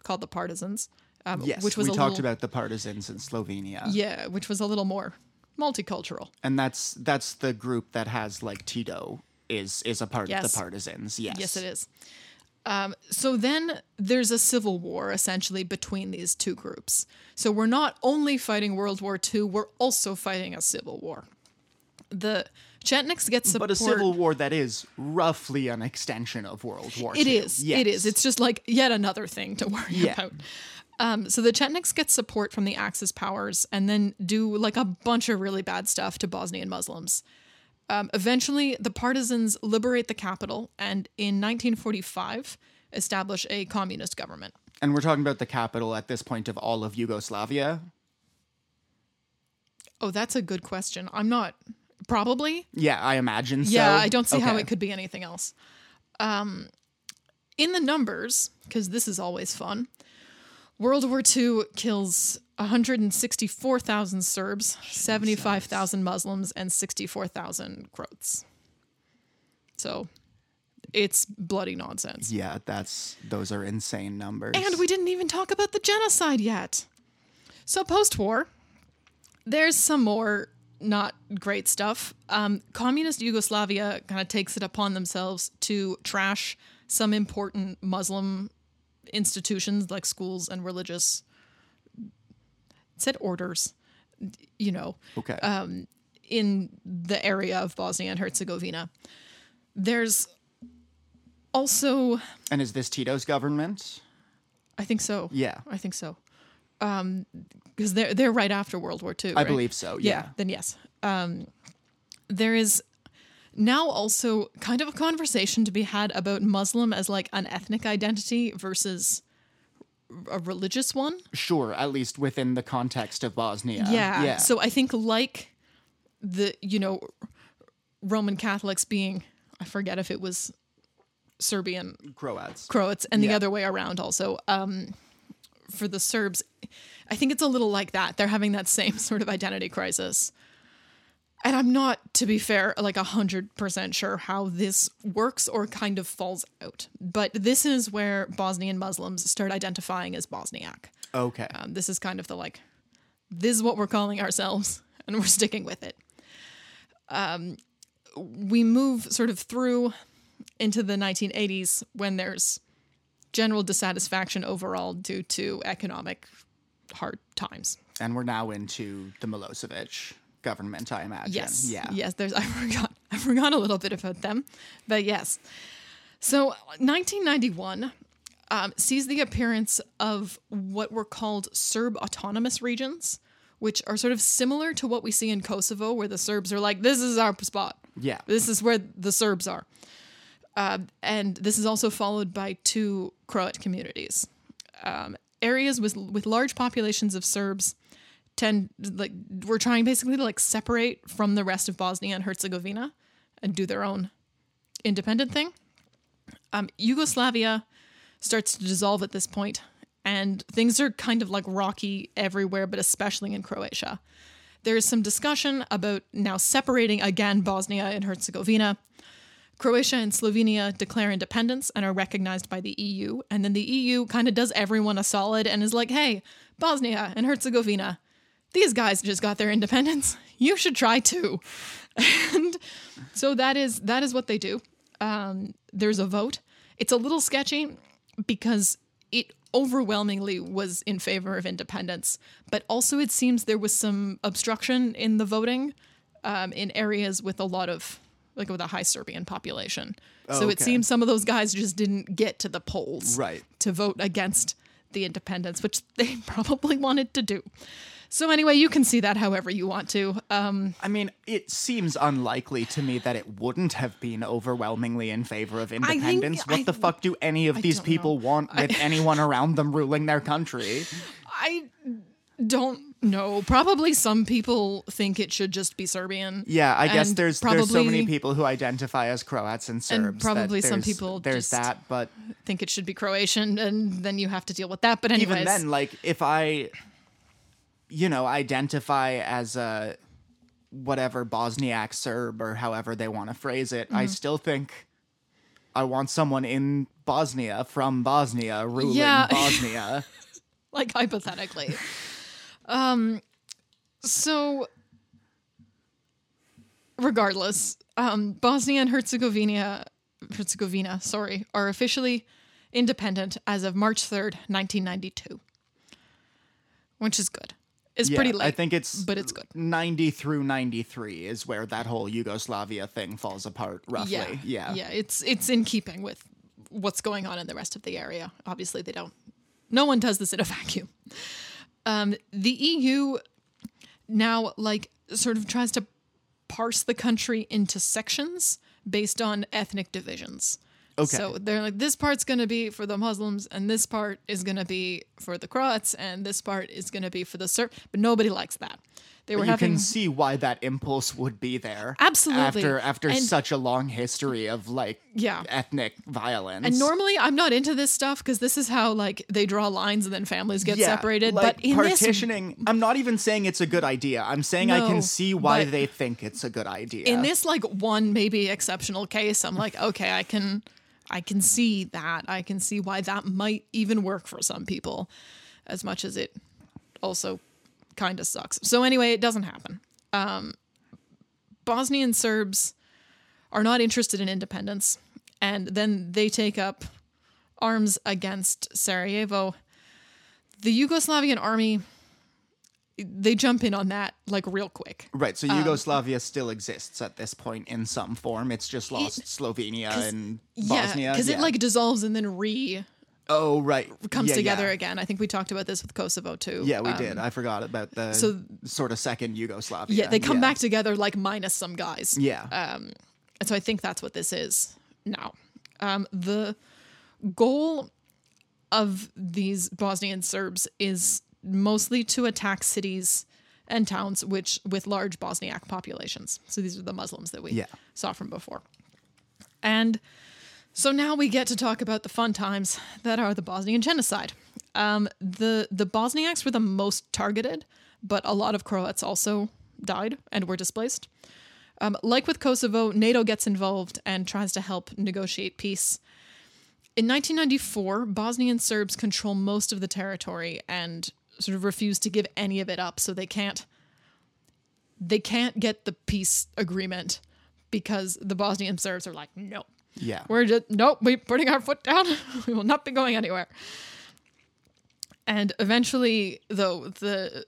called the Partisans, um, Yes. which was we talked little, about the partisans in Slovenia. yeah, which was a little more multicultural. And that's that's the group that has like Tito is is a part of the partisans. Yes. Yes, it is. Um, so then there's a civil war essentially between these two groups. So we're not only fighting World War II, we're also fighting a civil war. The Chetniks get support. But a civil war that is roughly an extension of World War It II. is. It is. It's just like yet another thing to worry Yeah. about. Um, so the Chetniks get support from the Axis powers and then do like a bunch of really bad stuff to Bosnian Muslims. Um, eventually, the partisans liberate the capital and in 1945 establish a communist government. And we're talking about the capital at this point of all of Yugoslavia. Oh, that's a good question. I'm not probably. Yeah, I imagine so. Yeah, I don't see how it could be anything else. Um, in the numbers, because this is always fun, World War II kills 164,000 Serbs, 75,000 Muslims, and 64,000 Croats. So it's bloody nonsense. Yeah, that's those are insane numbers. And we didn't even talk about the genocide yet. So, post war, there's some more not great stuff. Um, Communist Yugoslavia kind of takes it upon themselves to trash some important Muslim institutions like schools and religious said orders you know okay. um, in the area of Bosnia and Herzegovina there's also and is this Tito's government? I think so Yeah. I think so. Um, because they're they're right after World War II. I right? believe so. Yeah. Then yes. Um, there is now also kind of a conversation to be had about Muslim as like an ethnic identity versus a religious one. Sure, at least within the context of Bosnia. yeah. Yeah. So I think like the you know Roman Catholics being I forget if it was Serbian Croats. Croats and the Yeah. other way around also. Um, for the Serbs, I think it's a little like that. They're having that same sort of identity crisis. And I'm not, to be fair, like 100% sure how this works or kind of falls out. But this is where Bosnian Muslims start identifying as Bosniak. Okay. Um, this is kind of the like this is what we're calling ourselves, and we're sticking with it. Um, we move sort of through into the 1980s when there's general dissatisfaction overall due to economic hard times. And we're now into the Milosevic government, I imagine. Yes. Yeah. Yes. There's. I forgot. I forgot a little bit about them, but yes. So 1991 um, sees the appearance of what were called Serb autonomous regions, which are sort of similar to what we see in Kosovo, where the Serbs are like, "This is our spot. Yeah. This is where the Serbs are." Uh, and this is also followed by two Croat communities. Um, areas with with large populations of Serbs tend like we're trying basically to like separate from the rest of Bosnia and Herzegovina and do their own independent thing. Um, Yugoslavia starts to dissolve at this point, and things are kind of like rocky everywhere, but especially in Croatia. There is some discussion about now separating again Bosnia and Herzegovina. Croatia and Slovenia declare independence and are recognized by the EU. And then the EU kind of does everyone a solid and is like, hey, Bosnia and Herzegovina, these guys just got their independence. You should try too. And so that is that is what they do. Um, there's a vote. It's a little sketchy because it overwhelmingly was in favor of independence, but also it seems there was some obstruction in the voting um, in areas with a lot of like with a high Serbian population. so it seems some of those guys just didn't get to the polls Right. to vote against the independence, which they probably wanted to do. So anyway, you can see that however you want to. Um, I mean, it seems unlikely to me that it wouldn't have been overwhelmingly in favor of independence. what I- the fuck do any of these don't people want with anyone around them ruling their country? I don't know. Probably some people think it should just be Serbian. Yeah, I guess And there's there's so many people who identify as Croats and Serbs. that probably some people there's just- that, but think it should be Croatian, and then you have to deal with that. But anyways, even then, like if I, you know, identify as a whatever Bosniak Serb or however they want to phrase it, Mm-hmm. I still think I want someone in Bosnia from Bosnia ruling Yeah. Bosnia. like hypothetically. um, so regardless, um, Bosnia and Herzegovina, Herzegovina, sorry, are officially independent as of March third, nineteen ninety two, which is good. It's Yeah, pretty late. I think it's but it's good. 90 through 93 is where that whole Yugoslavia thing falls apart roughly. Yeah, Yeah. yeah. It's it's in keeping with what's going on in the rest of the area. Obviously, they don't. No one does this in a vacuum. Um, the EU now like sort of tries to parse the country into sections based on ethnic divisions. Okay. So they're like, this part's going to be for the Muslims, and this part is going to be for the Croats, and this part is going to be for the Serb. But nobody likes that. They were you having can see why that impulse would be there. Absolutely. After after And- such a long history of like Yeah. ethnic violence. And normally I'm not into this stuff because this is how like they draw lines and then families get yeah, separated. like, but in this, partitioning, I'm not even saying it's a good idea. I'm saying I can see why they think it's a good idea. in this like one maybe exceptional case, I'm like, okay, I can, I can see that. I can see why that might even work for some people, as much as it also kind of sucks. So anyway, it doesn't happen. Um, Bosnian Serbs are not interested in independence, and then they take up arms against Sarajevo. The Yugoslavian army, they jump in on that like real quick. right, um, so Yugoslavia still exists at this point in some form. It's just lost Slovenia and Yeah, Bosnia. because it like dissolves and then re oh right comes Yeah, together yeah. again. I think we talked about this with Kosovo too. Yeah, we Um, did. I forgot about the so- sort of second Yugoslavia. Yeah, they come back together like minus some guys. Yeah. Um, And so I think that's what this is now. Um, the goal of these Bosnian Serbs is mostly to attack cities and towns which with large Bosniak populations. So these are the Muslims that we Yeah. saw from before. And so now we get to talk about the fun times that are the Bosnian genocide. Um, the the Bosniaks were the most targeted, but a lot of Croats also died and were displaced. Um, like with Kosovo, NATO gets involved and tries to help negotiate peace. In 1994, Bosnian Serbs control most of the territory and sort of refuse to give any of it up, so they can't they can't get the peace agreement because the Bosnian Serbs are like, no, Yeah. we're just nope, we're putting our foot down. we will not be going anywhere. And eventually, though, the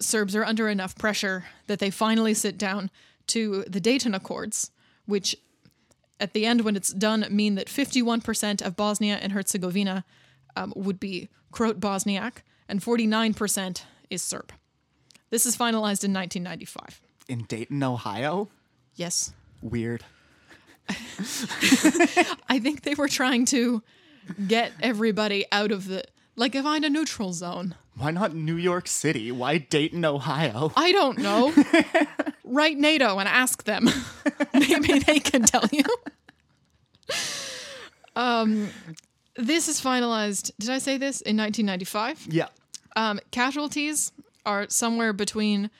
Serbs are under enough pressure that they finally sit down to the Dayton Accords, which at the end, when it's done, mean that 51% of Bosnia and Herzegovina um, would be Croat Bosniak and 49% is Serb. This is finalized in 1995. In Dayton, Ohio? Yes. Weird. I think they were trying to get everybody out of the like find a neutral zone. Why not New York City? Why Dayton, Ohio? I don't know. Write NATO and ask them. Maybe they can tell you. Um, this is finalized. Did I say this in 1995? Yeah. Um, casualties are somewhere between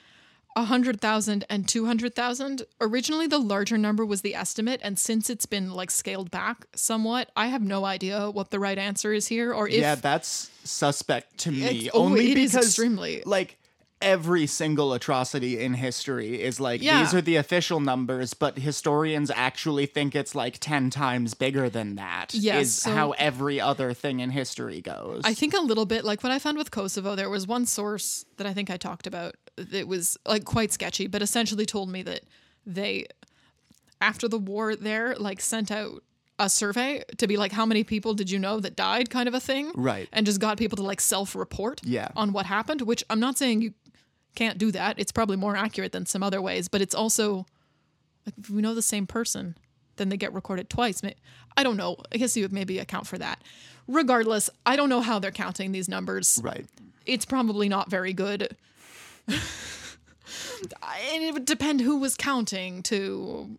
100,000 and 200,000. Originally, the larger number was the estimate, and since it's been like scaled back somewhat, I have no idea what the right answer is here, or if yeah, that's suspect to me. Oh, only it is because extremely- like every single atrocity in history is like Yeah. these are the official numbers, but historians actually think it's like ten times bigger than that. Yes, is so- how every other thing in history goes. I think a little bit like what I found with Kosovo. There was one source that I think I talked about that was like quite sketchy, but essentially told me that they, after the war, there like sent out a survey to be like, how many people did you know that died, kind of a thing, Right. And just got people to like self-report, Yeah. on what happened. Which I'm not saying you can't do that. It's probably more accurate than some other ways, but it's also like if we know the same person, then they get recorded twice. I don't know. I guess you would maybe account for that. Regardless, I don't know how they're counting these numbers. right. It's probably not very good. And it would depend who was counting too.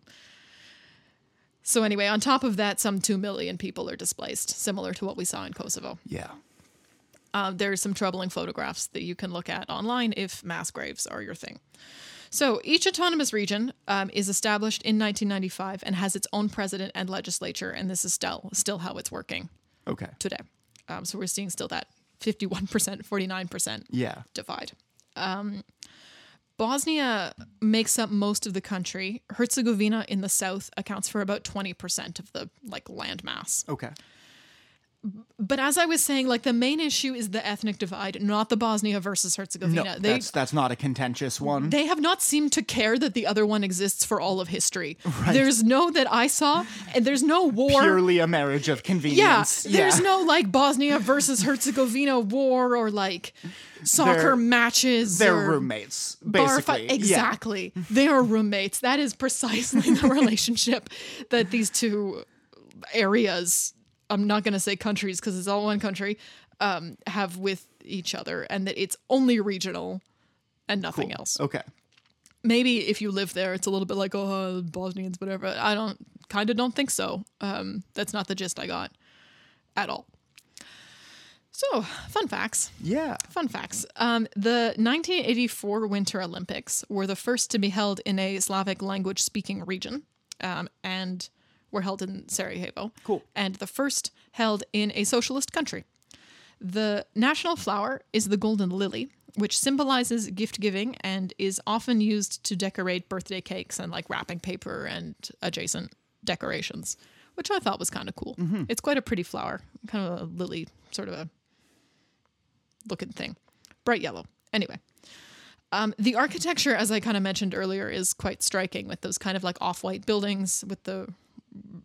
So anyway, on top of that, some two million people are displaced, similar to what we saw in Kosovo. Yeah. Uh, there's some troubling photographs that you can look at online if mass graves are your thing. So each autonomous region um, is established in 1995 and has its own president and legislature, and this is still still how it's working Okay. today. Um, so we're seeing still that 51%, 49% Yeah. divide. Um, Bosnia makes up most of the country. Herzegovina in the south accounts for about 20% of the like land mass. Okay. But as I was saying, like the main issue is the ethnic divide, not the Bosnia versus No, Herzegovina. they that's that's not a contentious one. they have not seemed to care that the other one exists for all of history. There's no that I saw, and there's no war. Purely a marriage of convenience. yeah, there's no like Bosnia versus Herzegovina war or like soccer They're- matches. They're roommates, basically. Yeah. Exactly. They are roommates. That is precisely the relationship that these two areas, I'm not going to say countries because it's all one country, um, have with each other, and that it's only regional and nothing else. Okay. Maybe if you live there, it's a little bit like, oh, Bosnians, whatever. I don't, kind of don't think so. Um, that's not the gist I got at all. So, fun facts. Yeah. Fun facts. Um, the 1984 Winter Olympics were the first to be held in a Slavic language speaking region um, and were held in Sarajevo. Cool. And the first held in a socialist country. The national flower is the golden lily, which symbolizes gift giving and is often used to decorate birthday cakes and like wrapping paper and adjacent decorations, which I thought was kind of cool. It's quite a pretty flower, kind of a lily, sort of a looking thing. Bright yellow. Anyway. Um, the architecture, as I kind of mentioned earlier, is quite striking with those kind of like off white buildings with the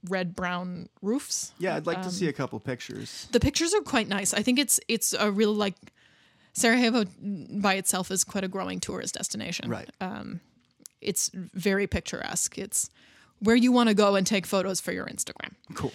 red brown roofs. Yeah, I'd like Um, to see a couple pictures. The pictures are quite nice. I think it's it's a real like Sarajevo by itself is quite a growing tourist destination. Right. It's very picturesque. It's where you want to go and take photos for your Instagram. cool.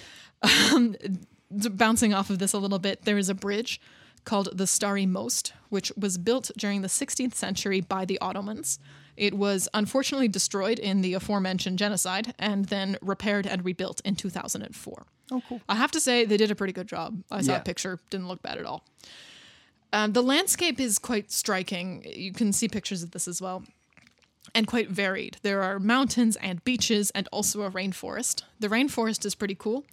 bouncing off of this a little bit, there is a bridge called the Stari Most, which was built during the 16th century by the Ottomans. It was unfortunately destroyed in the aforementioned genocide and then repaired and rebuilt in 2004. Oh, cool. I have to say, they did a pretty good job. I saw Yeah. a picture, didn't look bad at all. Um, the landscape is quite striking. You can see pictures of this as well. And quite varied. There are mountains and beaches and also a rainforest. The rainforest is pretty cool.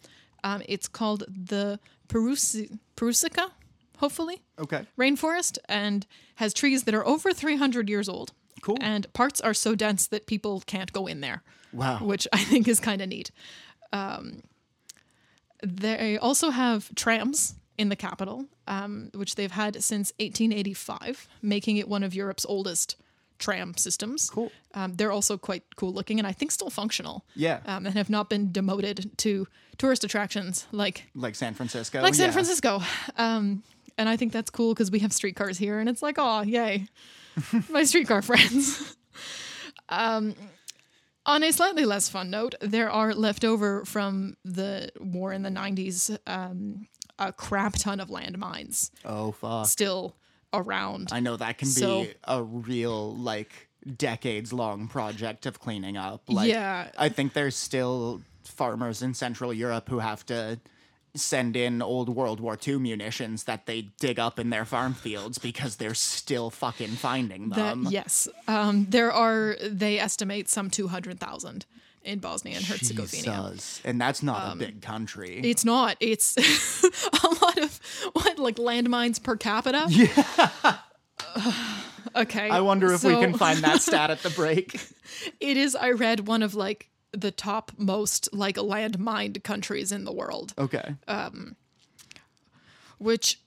Um, it's called the Perusi- Perusica hopefully, Okay. rainforest, and has trees that are over 300 years old. Cool. And parts are so dense that people can't go in there, Wow. which I think is kind of neat. Um, they also have trams in the capital, um, which they've had since 1885, making it one of Europe's oldest tram systems. Cool. Um, they're also quite cool looking and I think still functional. Yeah. Um, and have not been demoted to tourist attractions like like San Francisco. like San Yeah. Francisco. Um, and I think that's cool because we have streetcars here, and it's like, oh, yay, my streetcar friends. um, on a slightly less fun note, there are left over from the war in the '90s um, a crap ton of landmines Oh fuck. still around. I know that can be a real like decades long project of cleaning up. Like Yeah. I think there's still farmers in Central Europe who have to send in old World War II munitions that they dig up in their farm fields because they're still fucking finding that them. yes, um, there are. They estimate some two hundred thousand in Bosnia and Herzegovina. Jesus. And that's not a big country. It's not. It's a lot of what like landmines per capita. Yeah. okay. I wonder if we can find that stat at the break. It is. I read one of like the top most like landmined countries in the world, Okay. Um, which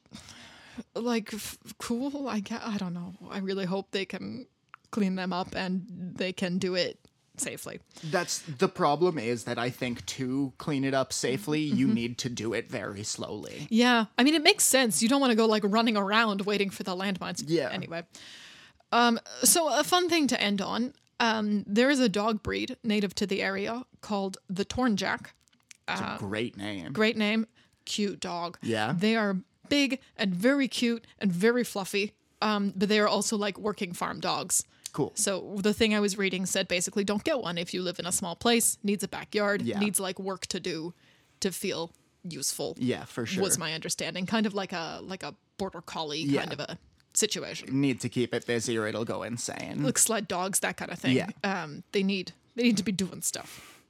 like f- cool. I get. I don't know. I really hope they can clean them up and they can do it safely. That's the problem is that I think to clean it up safely, you Mm-hmm. need to do it very slowly. Yeah, I mean it makes sense. You don't want to go like running around waiting for the landmines. Yeah. Anyway, um, so a fun thing to end on. Um, there is a dog breed native to the area called the Tornjak. It's a great name. Great name, cute dog. Yeah? They are big and very cute and very fluffy. Um, but they are also like working farm dogs. Cool. So the thing I was reading said basically don't get one if you live in a small place, needs a backyard, Yeah. needs like work to do to feel useful Yeah, for sure. was my understanding. Kind of like a like a border collie Yeah. kind of a situation. Need to keep it busy or it'll go insane. Like sled dogs, that kind of thing. Yeah. Um, they need they need to be doing stuff.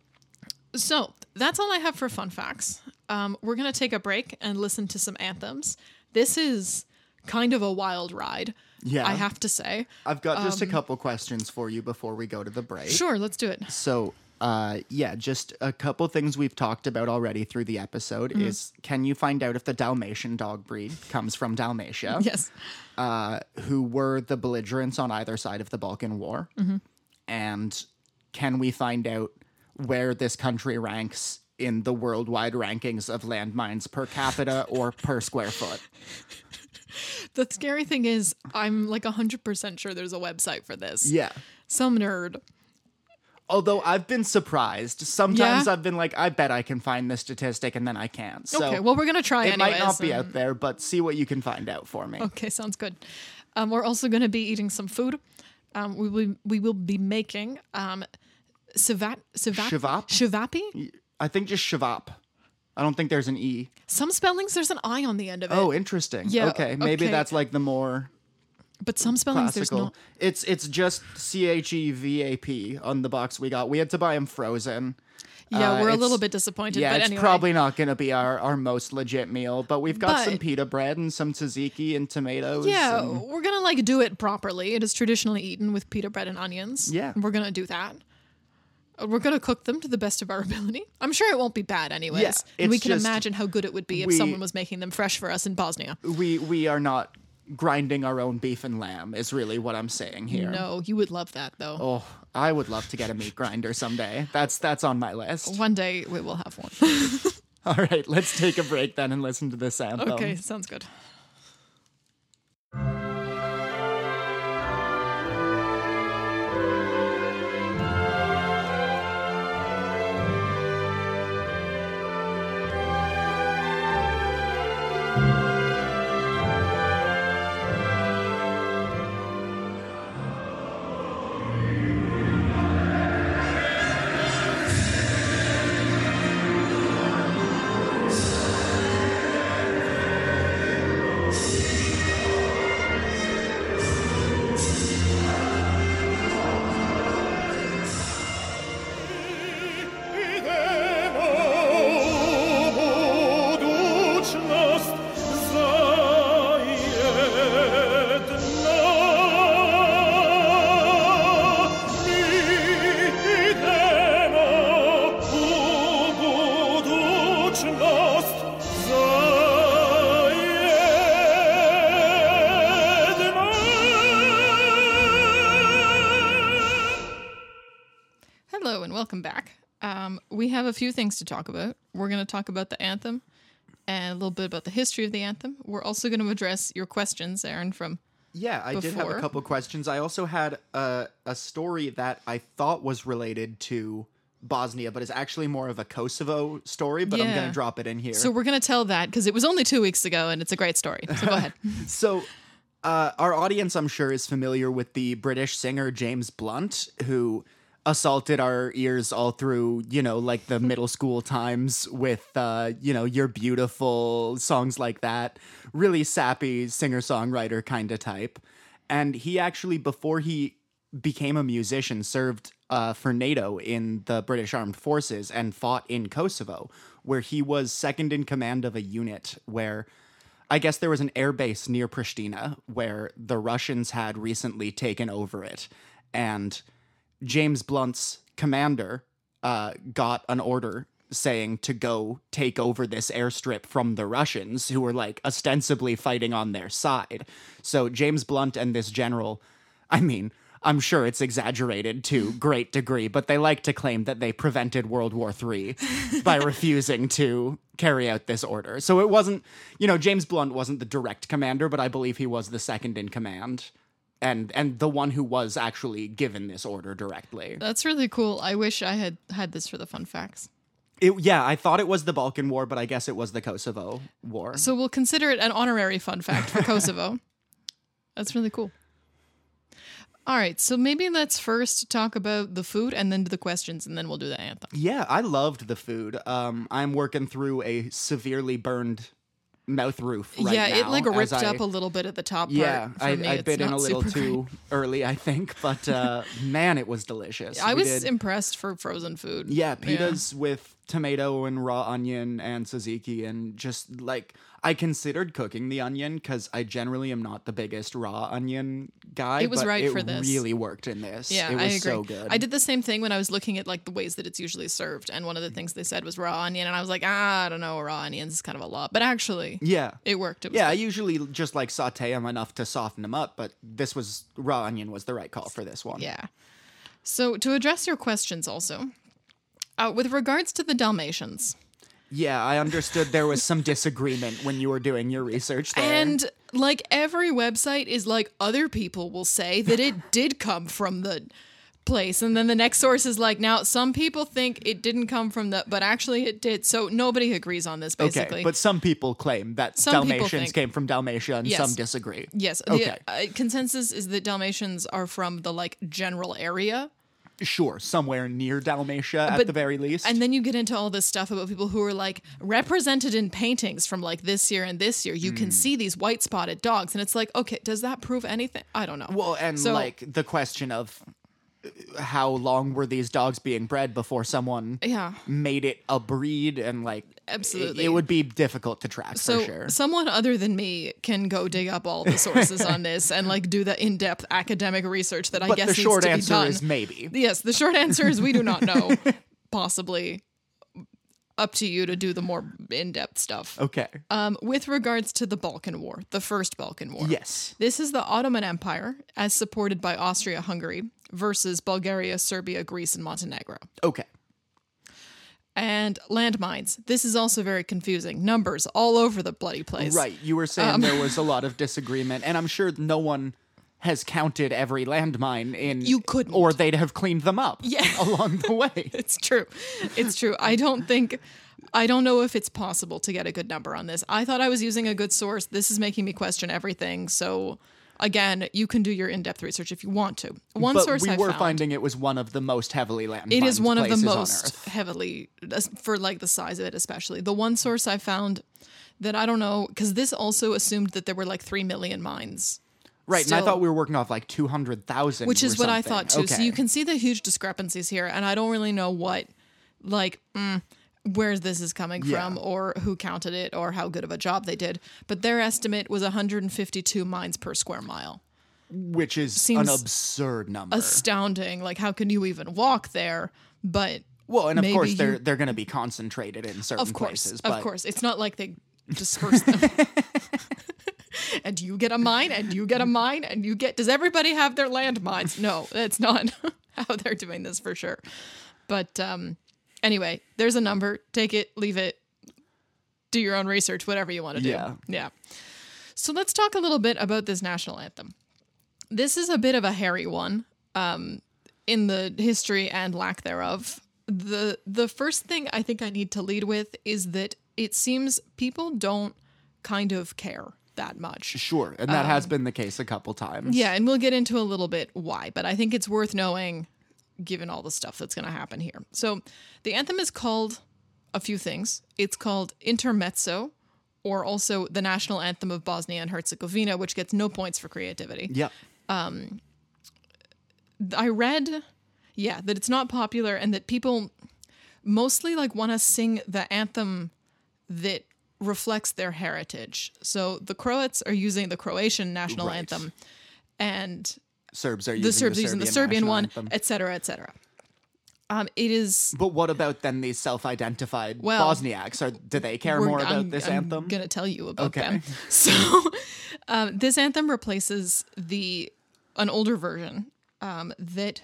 So that's all I have for fun facts. Um, we're gonna take a break and listen to some anthems. This is kind of a wild ride. Yeah. I have to say. I've got just a couple questions for you before we go to the break. um, Sure, let's do it. So, uh, yeah, just a couple things we've talked about already through the episode Mm-hmm. is can you find out if the Dalmatian dog breed comes from Dalmatia? Yes. uh, who were the belligerents on either side of the Balkan War? Mm-hmm. And can we find out where this country ranks in the worldwide rankings of landmines per capita or per square foot? The scary thing is, I'm like 100% sure there's a website for this. Yeah. Some nerd. Although I've been surprised. Sometimes Yeah? I've been like, I bet I can find this statistic, and then I can't. So okay, well, we're going to try it anyways. might not be and- out there, but see what you can find out for me. Okay, sounds good. Um, we're also going to be eating some food. Um, we will we will be making um, sivat sivat Shavap? shivapi. I think just shavap. I don't think there's an E. Some spellings there's an I on the end of it. Oh, interesting. Yeah, Okay. Maybe okay. that's like the more but some spellings there's classical. no. It's it's just C H E V A P on the box we got. We had to buy them frozen. Yeah, Uh, we're a little bit disappointed. Yeah, but it's anyway, probably not going to be our, our most legit meal, but we've got some pita bread and some tzatziki and tomatoes. yeah, and- we're gonna like do it properly. It is traditionally eaten with pita bread and onions. Yeah. and we're gonna do that. Uh, We're gonna cook them to the best of our ability. I'm sure it won't be bad, anyways. Yeah, and we can just- imagine how good it would be if we- someone was making them fresh for us in Bosnia. we we are not grinding our own beef and lamb is really what I'm saying here. No, you would love that though. Oh, I would love to get a meat grinder someday. That's that's on my list. One day we will have one. All right, let's take a break then and listen to this anthem. okay, sounds good. Have a few things to talk about. We're going to talk about the anthem and a little bit about the history of the anthem. We're also going to address your questions, Aaron, from Yeah, I did have a couple questions. I also had a, a story that I thought was related to Bosnia, but is actually more of a Kosovo story, but I'm going to drop it in here. So we're going to tell that because it was only two weeks ago and it's a great story. So go ahead. So, uh, our audience, I'm sure, is familiar with the British singer James Blunt, who assaulted our ears all through, you know, like the middle school times with, uh, you know, You're Beautiful, songs like that. Really sappy singer songwriter kind of type. And he actually, before he became a musician, served uh, for NATO in the British Armed Forces and fought in Kosovo, where he was second in command of a unit where I guess there was an air base near Pristina where the Russians had recently taken over it. And James Blunt's commander uh, got an order saying to go take over this airstrip from the Russians, who were like ostensibly fighting on their side. So James Blunt and this general, I mean, I'm sure it's exaggerated to great degree, but they like to claim that they prevented World War III by refusing to carry out this order. So it wasn't, you know, James Blunt wasn't the direct commander, but I believe he was the second in command and and the one who was actually given this order directly. That's really cool. I wish I had had this for the fun facts. It, yeah, I thought it was the Balkan War, but I guess it was the Kosovo War. So we'll consider it an honorary fun fact for Kosovo. That's really cool. All right, so maybe let's first talk about the food and then the questions and then we'll do the anthem. Yeah, I loved the food. Um, I'm working through a severely burned mouth roof right yeah, it like ripped I- up a little bit at the top part. Yeah, I, me. I It's bit in a little too great. early, I think, but uh, man, it was delicious. I We was did- impressed for frozen food. Yeah, pitas with tomato and raw onion and tzatziki, and just like I considered cooking the onion because I generally am not the biggest raw onion guy. It was but right it for this. Really worked in this. Yeah, it was I agree. so good. I did the same thing when I was looking at like the ways that it's usually served, and one of the things they said was raw onion, and I was like, ah, I don't know, raw onions is kind of a lot, but actually, Yeah. it worked. It was Yeah, I usually just like saute them enough to soften them up, but this was raw onion was the right call for this one. yeah. So to address your questions, also, uh, with regards to the Dalmatians, Yeah, I understood there was some disagreement when you were doing your research there. and like every website is like, other people will say that it did come from the place, and then the next source is like, now some people think it didn't come from the, but actually it did. So nobody agrees on this, basically. okay, but some people claim that Some Dalmatians came from Dalmatia and Yes. some disagree. Yes. Okay. The uh, consensus is that Dalmatians are from the like general area. Sure, somewhere near Dalmatia at But- the very least. And then you get into all this stuff about people who are like represented in paintings from like this year and this year. You Hmm. can see these white spotted dogs. And it's like, okay, does that prove anything? I don't know. well, and So- like the question of how long were these dogs being bred before someone yeah. made it a breed and like Absolutely. it, would be difficult to track So for sure. someone other than me can go dig up all the sources on this and like do the in-depth academic research that I But guess the needs short to be answer done. is maybe. Yes, the short answer is we do not know. Possibly up to you to do the more in-depth stuff. Okay. Um, with regards to the Balkan War, the first Balkan War. yes. This is the Ottoman Empire, as supported by Austria Hungary, versus Bulgaria, Serbia, Greece, and Montenegro. Okay. And landmines. This is also very confusing. Numbers all over the bloody place. Right. You were saying Um, there was a lot of disagreement, and I'm sure no one has counted every landmine in You couldn't. or they'd have cleaned them up Yeah. along the way. It's true. It's true. I don't think. I don't know if it's possible to get a good number on this. I thought I was using a good source. This is making me question everything. So, again, you can do your in-depth research if you want to. One but source we I were found, finding it was one of the most heavily landmined It is one of the on most heavily for like the size of it, especially. The one source I found that I don't know because this also assumed that there were like three million mines, Right, and I thought we were working off like 200,000 which is what I thought too. So you can see the huge discrepancies here, and I don't really know what, like, mm, where this is coming Yeah. from, or who counted it, or how good of a job they did. But their estimate was 152 mines per square mile. which is seems an absurd number. Astounding! Like, how can you even walk there? But well, and of course you- they're they're going to be concentrated in certain of course, places, of course, it's not like they disperse them. and you get a mine, and you get a mine, and you get. Does everybody have their land mines? No, that's not how they're doing this for sure. But um, anyway, there's a number. Take it, leave it, do your own research, whatever you want to do. Yeah. Yeah. So let's talk a little bit about this national anthem. This is a bit of a hairy one um, in the history and lack thereof. The the first thing I think I need to lead with is that it seems people don't kind of care that much. Sure, and that has been the case a couple times. Um, Yeah, and we'll get into a little bit why, but I think it's worth knowing given all the stuff that's going to happen here. So, the anthem is called a few things. It's called Intermezzo, or also the national anthem of Bosnia and Herzegovina, which gets no points for creativity. Yep. Um, I read, yeah, that it's not popular and that people mostly like want to sing the anthem that reflects their heritage. So the Croats are using the Croatian national Right. anthem, and Serbs are using the Serbs are using the Serbian one, anthem. et cetera, et cetera. Um, it is. But what about then these self-identified Well, Bosniaks? Are do they care more about I'm- this I'm anthem? gonna tell you about Okay. them. So, um, this anthem replaces the an older version um, that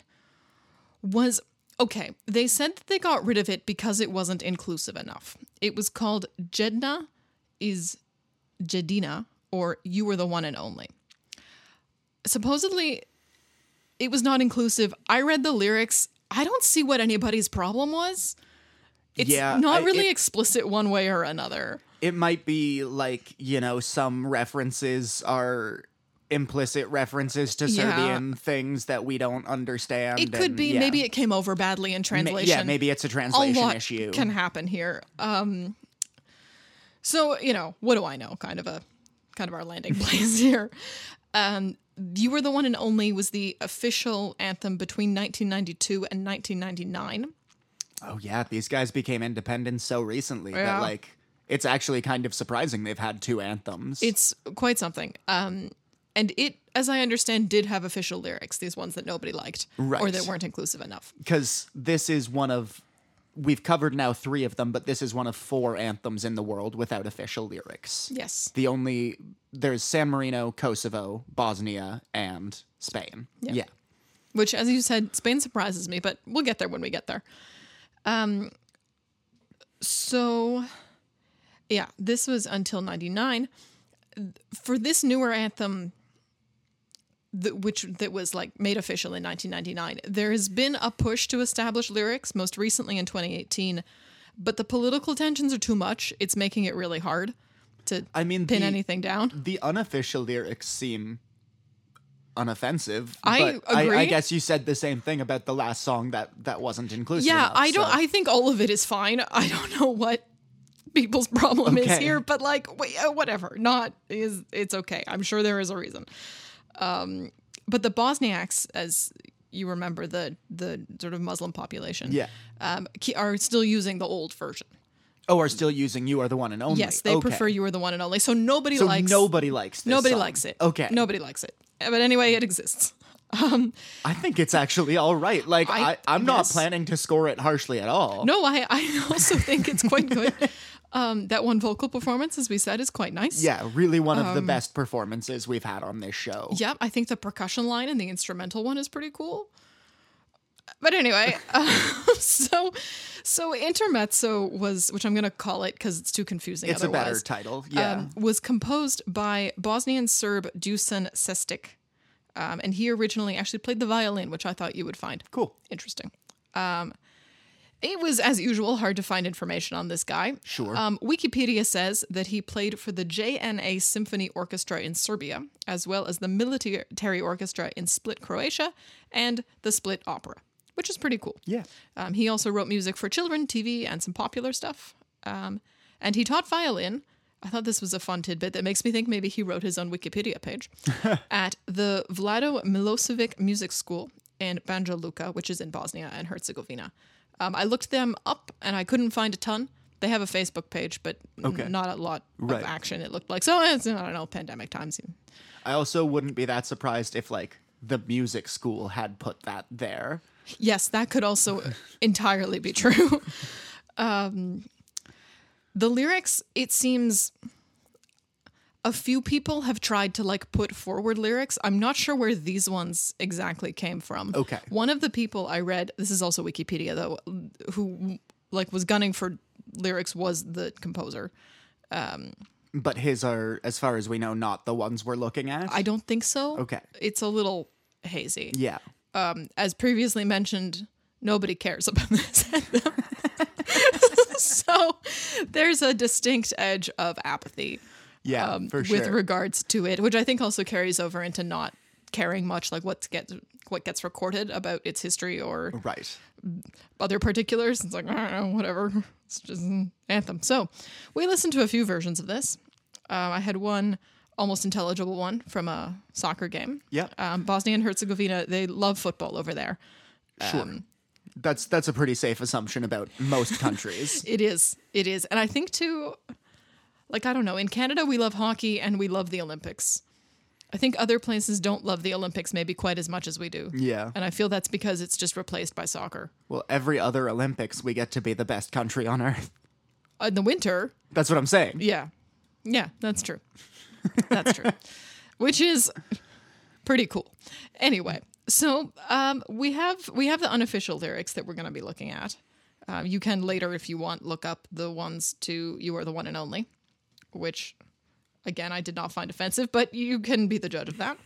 was okay. They said that they got rid of it because it wasn't inclusive enough. It was called Jedna si Jedina, or You Were the One and Only. Supposedly, it was not inclusive. I read the lyrics. I don't see what anybody's problem was. It's Yeah, not I- really it- explicit one way or another. it might be like you know some references are implicit references to Yeah. Serbian things that we don't understand. It could and, be yeah. maybe it came over badly in Ma- translation. yeah, maybe it's a a translation lot issue. can happen here. Um, so you know, what do I know? Kind of a kind of our landing place here. Um, you were the one and only was the official anthem between 1992 and 1999. oh yeah, these guys became independent so recently Yeah. that like it's actually kind of surprising they've had two anthems. It's quite something. Um, and it, as I understand, did have official lyrics. These ones that nobody liked right. or that weren't inclusive enough. because this is one of we've covered now three of them, but this is one of four anthems in the world without official lyrics. Yes. The only there's San Marino, Kosovo, Bosnia, and Spain. Yeah. which as you said spain surprises me but we'll get there when we get there um so yeah this was until 99 for this newer anthem th- which that was like made official in 1999 there has been a push to establish lyrics most recently in 2018 but the political tensions are too much it's making it really hard to I mean, pin the, anything down the unofficial lyrics seem unoffensive. I but I, I guess you said the same thing about the last song that that wasn't inclusive. Yeah, enough, I don't. so- I think all of it is fine. I don't know what people's problem is here, but like, uh, whatever. Not is it's okay. I'm sure there is a reason. Um, but the Bosniaks, as you remember, the the sort of Muslim population, Yeah. um, are still using the old version. Oh, are still using "You Are the One and Only." Yes, they Okay. prefer "You Are the One and Only." So nobody So likes nobody likes this. nobody song. likes it. Okay. nobody likes it. But anyway, it exists. I think it's actually all right. Like I- am not planning to score it harshly at all. No, I I also think it's quite good. Um, that one vocal performance, as we said, is quite nice. Yeah, really one of the Um, best performances we've had on this show. Yep, I think the percussion line and the instrumental one is pretty cool. But anyway, uh, so so intermezzo was, which I'm going to call it because it's too confusing. It's a better otherwise, title. Yeah. um, was composed by Bosnian Serb Dusan Sestic, um, and he originally actually played the violin, which I thought you would find cool. interesting. Um, it was, as usual, hard to find information on this guy. Sure. Um, Wikipedia says that he played for the JNA Symphony Orchestra in Serbia, as well as the military orchestra in Split, Croatia, and the Split Opera, which is pretty cool. Yeah. Um, he also wrote music for children, TV, and some popular stuff. Um, and he taught violin. I thought this was a fun tidbit that makes me think maybe he wrote his own Wikipedia page at the Vlado Milosevic Music School in Banja Luka, which is in Bosnia and Herzegovina. Um, I looked them up and I couldn't find a ton. They have a Facebook page, but n- not a lot Right. of action. It looked like so. It's I don't know, pandemic times. I also wouldn't be that surprised if like the music school had put that there. Yes, that could also entirely be true. Um, the lyrics, it seems, a few people have tried to like put forward lyrics. I'm not sure where these ones exactly came from. Okay. One of the people I read, this is also Wikipedia though, who like was gunning for lyrics was the composer. But his are, as far as we know, not the ones we're looking at. I don't think so. Okay. It's a little hazy. yeah. Um, as previously mentioned, nobody cares about this so there's a distinct edge of apathy Yeah, um, for with regards to it, which I think also carries over into not caring much like what gets what gets recorded about its history or right. other particulars. It's like, I don't know, whatever. It's just an anthem. So we listened to a few versions of this. Uh, I had one almost intelligible one from a soccer game. Yeah, Um, Bosnia and Herzegovina, they love football over there. Sure. Um, that's that's a pretty safe assumption about most countries. It is. It is. And I think too, like, I don't know, in Canada, we love hockey and we love the Olympics. I think other places don't love the Olympics maybe quite as much as we do. yeah. And I feel that's because it's just replaced by soccer. Well, every other Olympics, we get to be the best country on earth. In the winter, That's what I'm saying. Yeah. Yeah, that's true. That's true. Which is pretty cool. Anyway, so um, we have we have the unofficial lyrics that we're going to be looking at. Uh, you can later, if you want, look up the ones to "You Are the One and Only," which, again, I did not find offensive, but you can be the judge of that.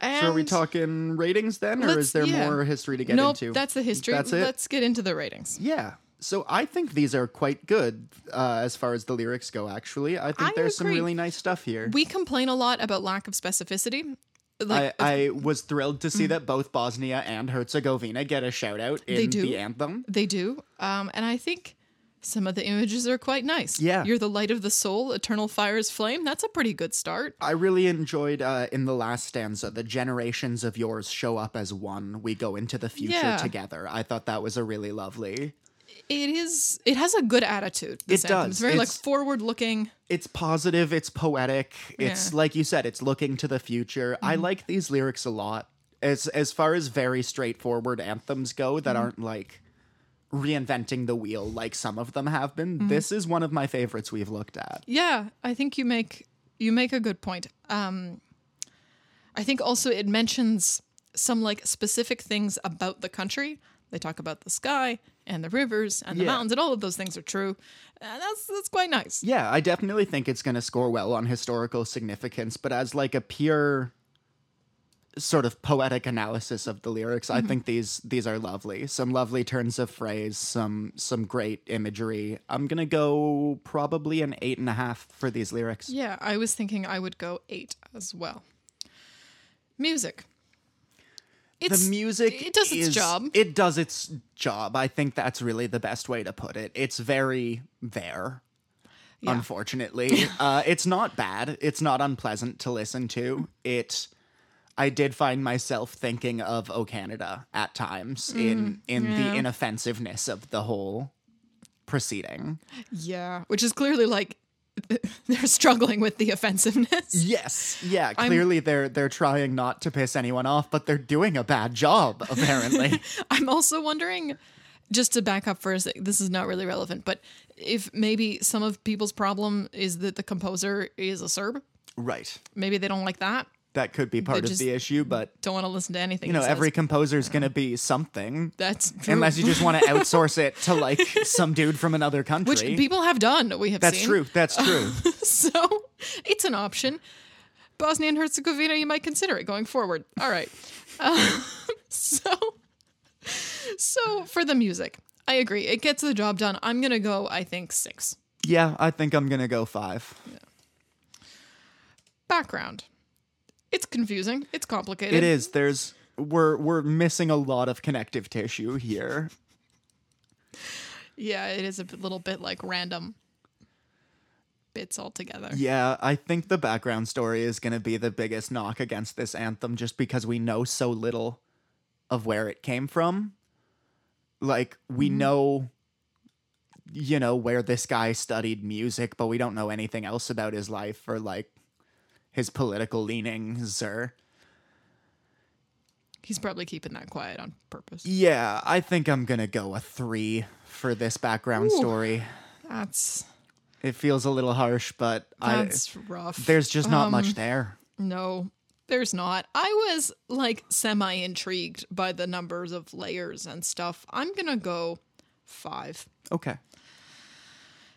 And So are we talking ratings then, or is there yeah. more history to get Nope, into? that's the history. That's it? Let's get into the ratings. Yeah. So I think these are quite good uh, as far as the lyrics go. Actually, I think I there's some really nice stuff here. We complain a lot about lack of specificity. Like, I, I was thrilled to see that both Bosnia and Herzegovina get a shout out in They do. the anthem. They do. Um, and I think some of the images are quite nice. Yeah. You're the light of the soul, eternal fire's flame. That's a pretty good start. I really enjoyed uh, in the last stanza, the generations of yours show up as one. We go into the future Yeah. together. I thought that was a really lovely. It is it has a good attitude. this It anthem. does. It's very like forward looking. It's positive, it's poetic. It's Yeah. Mm-hmm. like you said, it's looking to the future. I like these lyrics a lot. As as far as very straightforward anthems go Mm-hmm. that aren't like reinventing the wheel like some of them have been. Mm-hmm. This is one of my favorites we've looked at. Yeah, I think you make you make a good point. Um I think also it mentions some like specific things about the country. They talk about the sky and the rivers and the Yeah. mountains and all of those things are true. And that's that's quite nice. Yeah, I definitely think it's going to score well on historical significance, but as like a pure sort of poetic analysis of the lyrics, Mm-hmm. I think these these are lovely. Some lovely turns of phrase, some some great imagery. I'm gonna go probably an eight and a half for these lyrics. Yeah, I was thinking I would go eight as well. Music. It's, the music it does its is- job. It does its job. I think that's really the best way to put it. It's very there. Yeah. Unfortunately, uh, it's not bad. It's not unpleasant to listen to. It. I did find myself thinking of "O Canada" at times in in the Mm, inoffensiveness of the whole proceeding. Yeah, which is clearly like they're struggling with the offensiveness. Yes, yeah. Clearly, they're they're trying not to piss anyone off, but they're doing a bad job. Apparently, I'm also wondering, just to back up for a sec, this is not really relevant, but if maybe some of people's problem is that the composer is a Serb, right. maybe they don't like that, That could be part of the issue, but don't want to listen to anything. you know, every composer is going to be something. that's true. Unless you just want to outsource it to like some dude from another country. which people have done. We have That's seen. true. That's true. so it's an option. Bosnia and Herzegovina, you might consider it going forward. All right. Uh, so, so for the music, I agree. It gets the job done. I'm gonna go. I think six. yeah, I think I'm going to go five. Background. It's confusing. It's complicated. It is. There's we're we're missing a lot of connective tissue here. Yeah, it is a little bit like random bits all together. Yeah, I think the background story is going to be the biggest knock against this anthem just because we know so little of where it came from. Like, we mm-hmm. know, you know, where this guy studied music, but we don't know anything else about his life or, like, his political leanings or. He's probably keeping that quiet on purpose. Yeah, I think I'm going to go a three for this background Ooh. story. That's It feels a little harsh, but That's I rough. there's just not Um, much there. No, there's not. I was like semi intrigued by the numbers of layers and stuff. I'm gonna go five. Okay.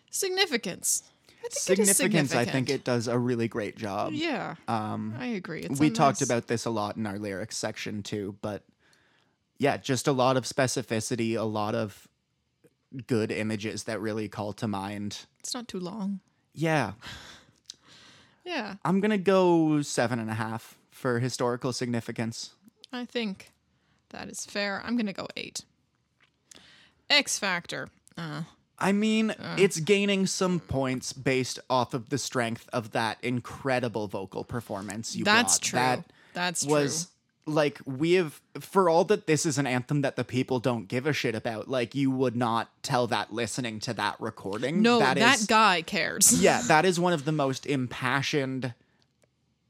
Significance. I think it is Significance, I think it does a really great job. Yeah. Um, I agree. It's we talked nice- about this a lot in our lyrics section too, but yeah, just a lot of specificity, a lot of good images that really call to mind. It's not too long. Yeah, Yeah, I'm gonna go seven and a half for historical significance. I think that is fair. I'm gonna go eight. X Factor. Uh, I mean, mm. it's gaining some points based off of the strength of that incredible vocal performance you that's brought. true. That that's was like we have for all that this is an anthem that the people don't give a shit about like you would not tell that listening to that recording. No, that that, is- guy cares. yeah that is one of the most impassioned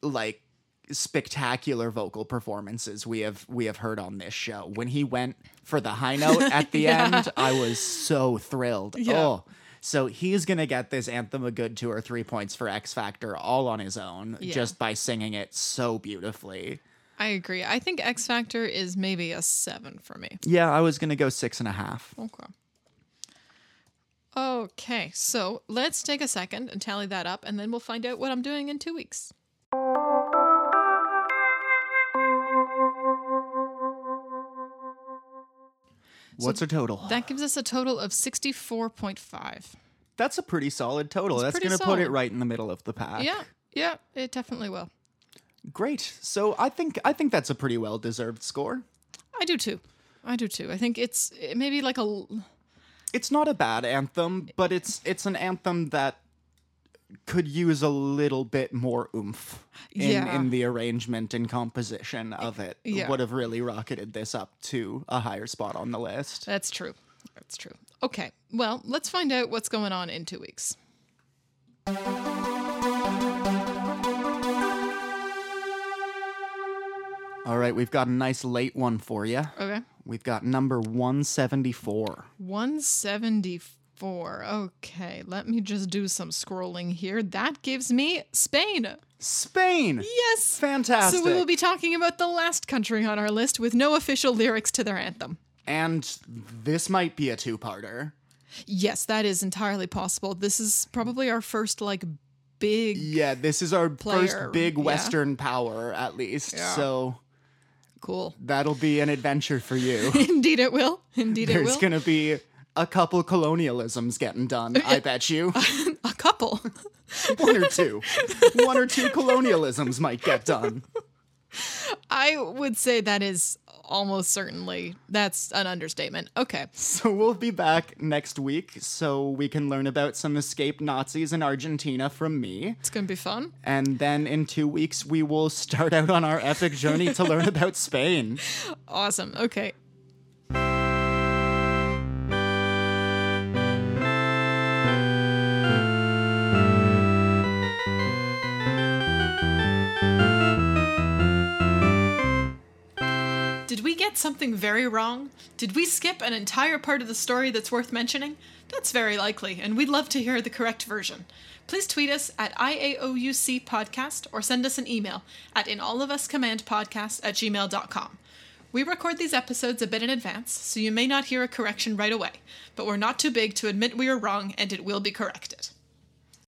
like spectacular vocal performances we have we have heard on this show when he went for the high note at the end i was so thrilled Yeah. oh so he's gonna get this anthem a good two or three points for x factor all on his own Yeah. just by singing it so beautifully I agree. I think X Factor is maybe a seven for me. Yeah, I was gonna go six and a half. Okay. Okay, so let's take a second and tally that up, and then we'll find out what I'm doing in two weeks. What's a total? That gives us a total of 64.5. That's a pretty solid total. That's gonna put it right in the middle of the pack. Yeah, yeah, it definitely will. Great. So I think I think that's a pretty well deserved score. I do too. I do too. I think it's it maybe like a. It's not a bad anthem, but it's it's an anthem that could use a little bit more oomph in, Yeah. in the arrangement and composition of it. Yeah. Would have really rocketed this up to a higher spot on the list. That's true. That's true. Okay, well, let's find out what's going on in two weeks. All right, we've got a nice late one for you. Okay. We've got number 174. 174. Okay, let me just do some scrolling here. That gives me Spain. Spain. Yes. Fantastic. So we will be talking about the last country on our list with no official lyrics to their anthem. And this might be a two parter. Yes, that is entirely possible. This is probably our first like big Yeah, this is our Player, first big yeah. Western power, at least. Yeah. So cool. that'll be an adventure for you. Indeed it will. Indeed it will. There's going to be a couple colonialisms getting done, I bet you. a couple. One or two. One or two colonialisms might get done. I would say that is almost certainly that's an understatement. Okay. So we'll be back next week so we can learn about some escaped Nazis in Argentina from me. It's going to be fun. And then in two weeks, we will start out on our epic journey to learn about Spain. Awesome. Okay. Get something very wrong? Did we skip an entire part of the story that's worth mentioning? That's very likely, and we'd love to hear the correct version. Please tweet us at IAOUC Podcast or send us an email at inallofuscommandpodcast at gmail.com. We record these episodes a bit in advance, so you may not hear a correction right away, but we're not too big to admit we are wrong and it will be corrected.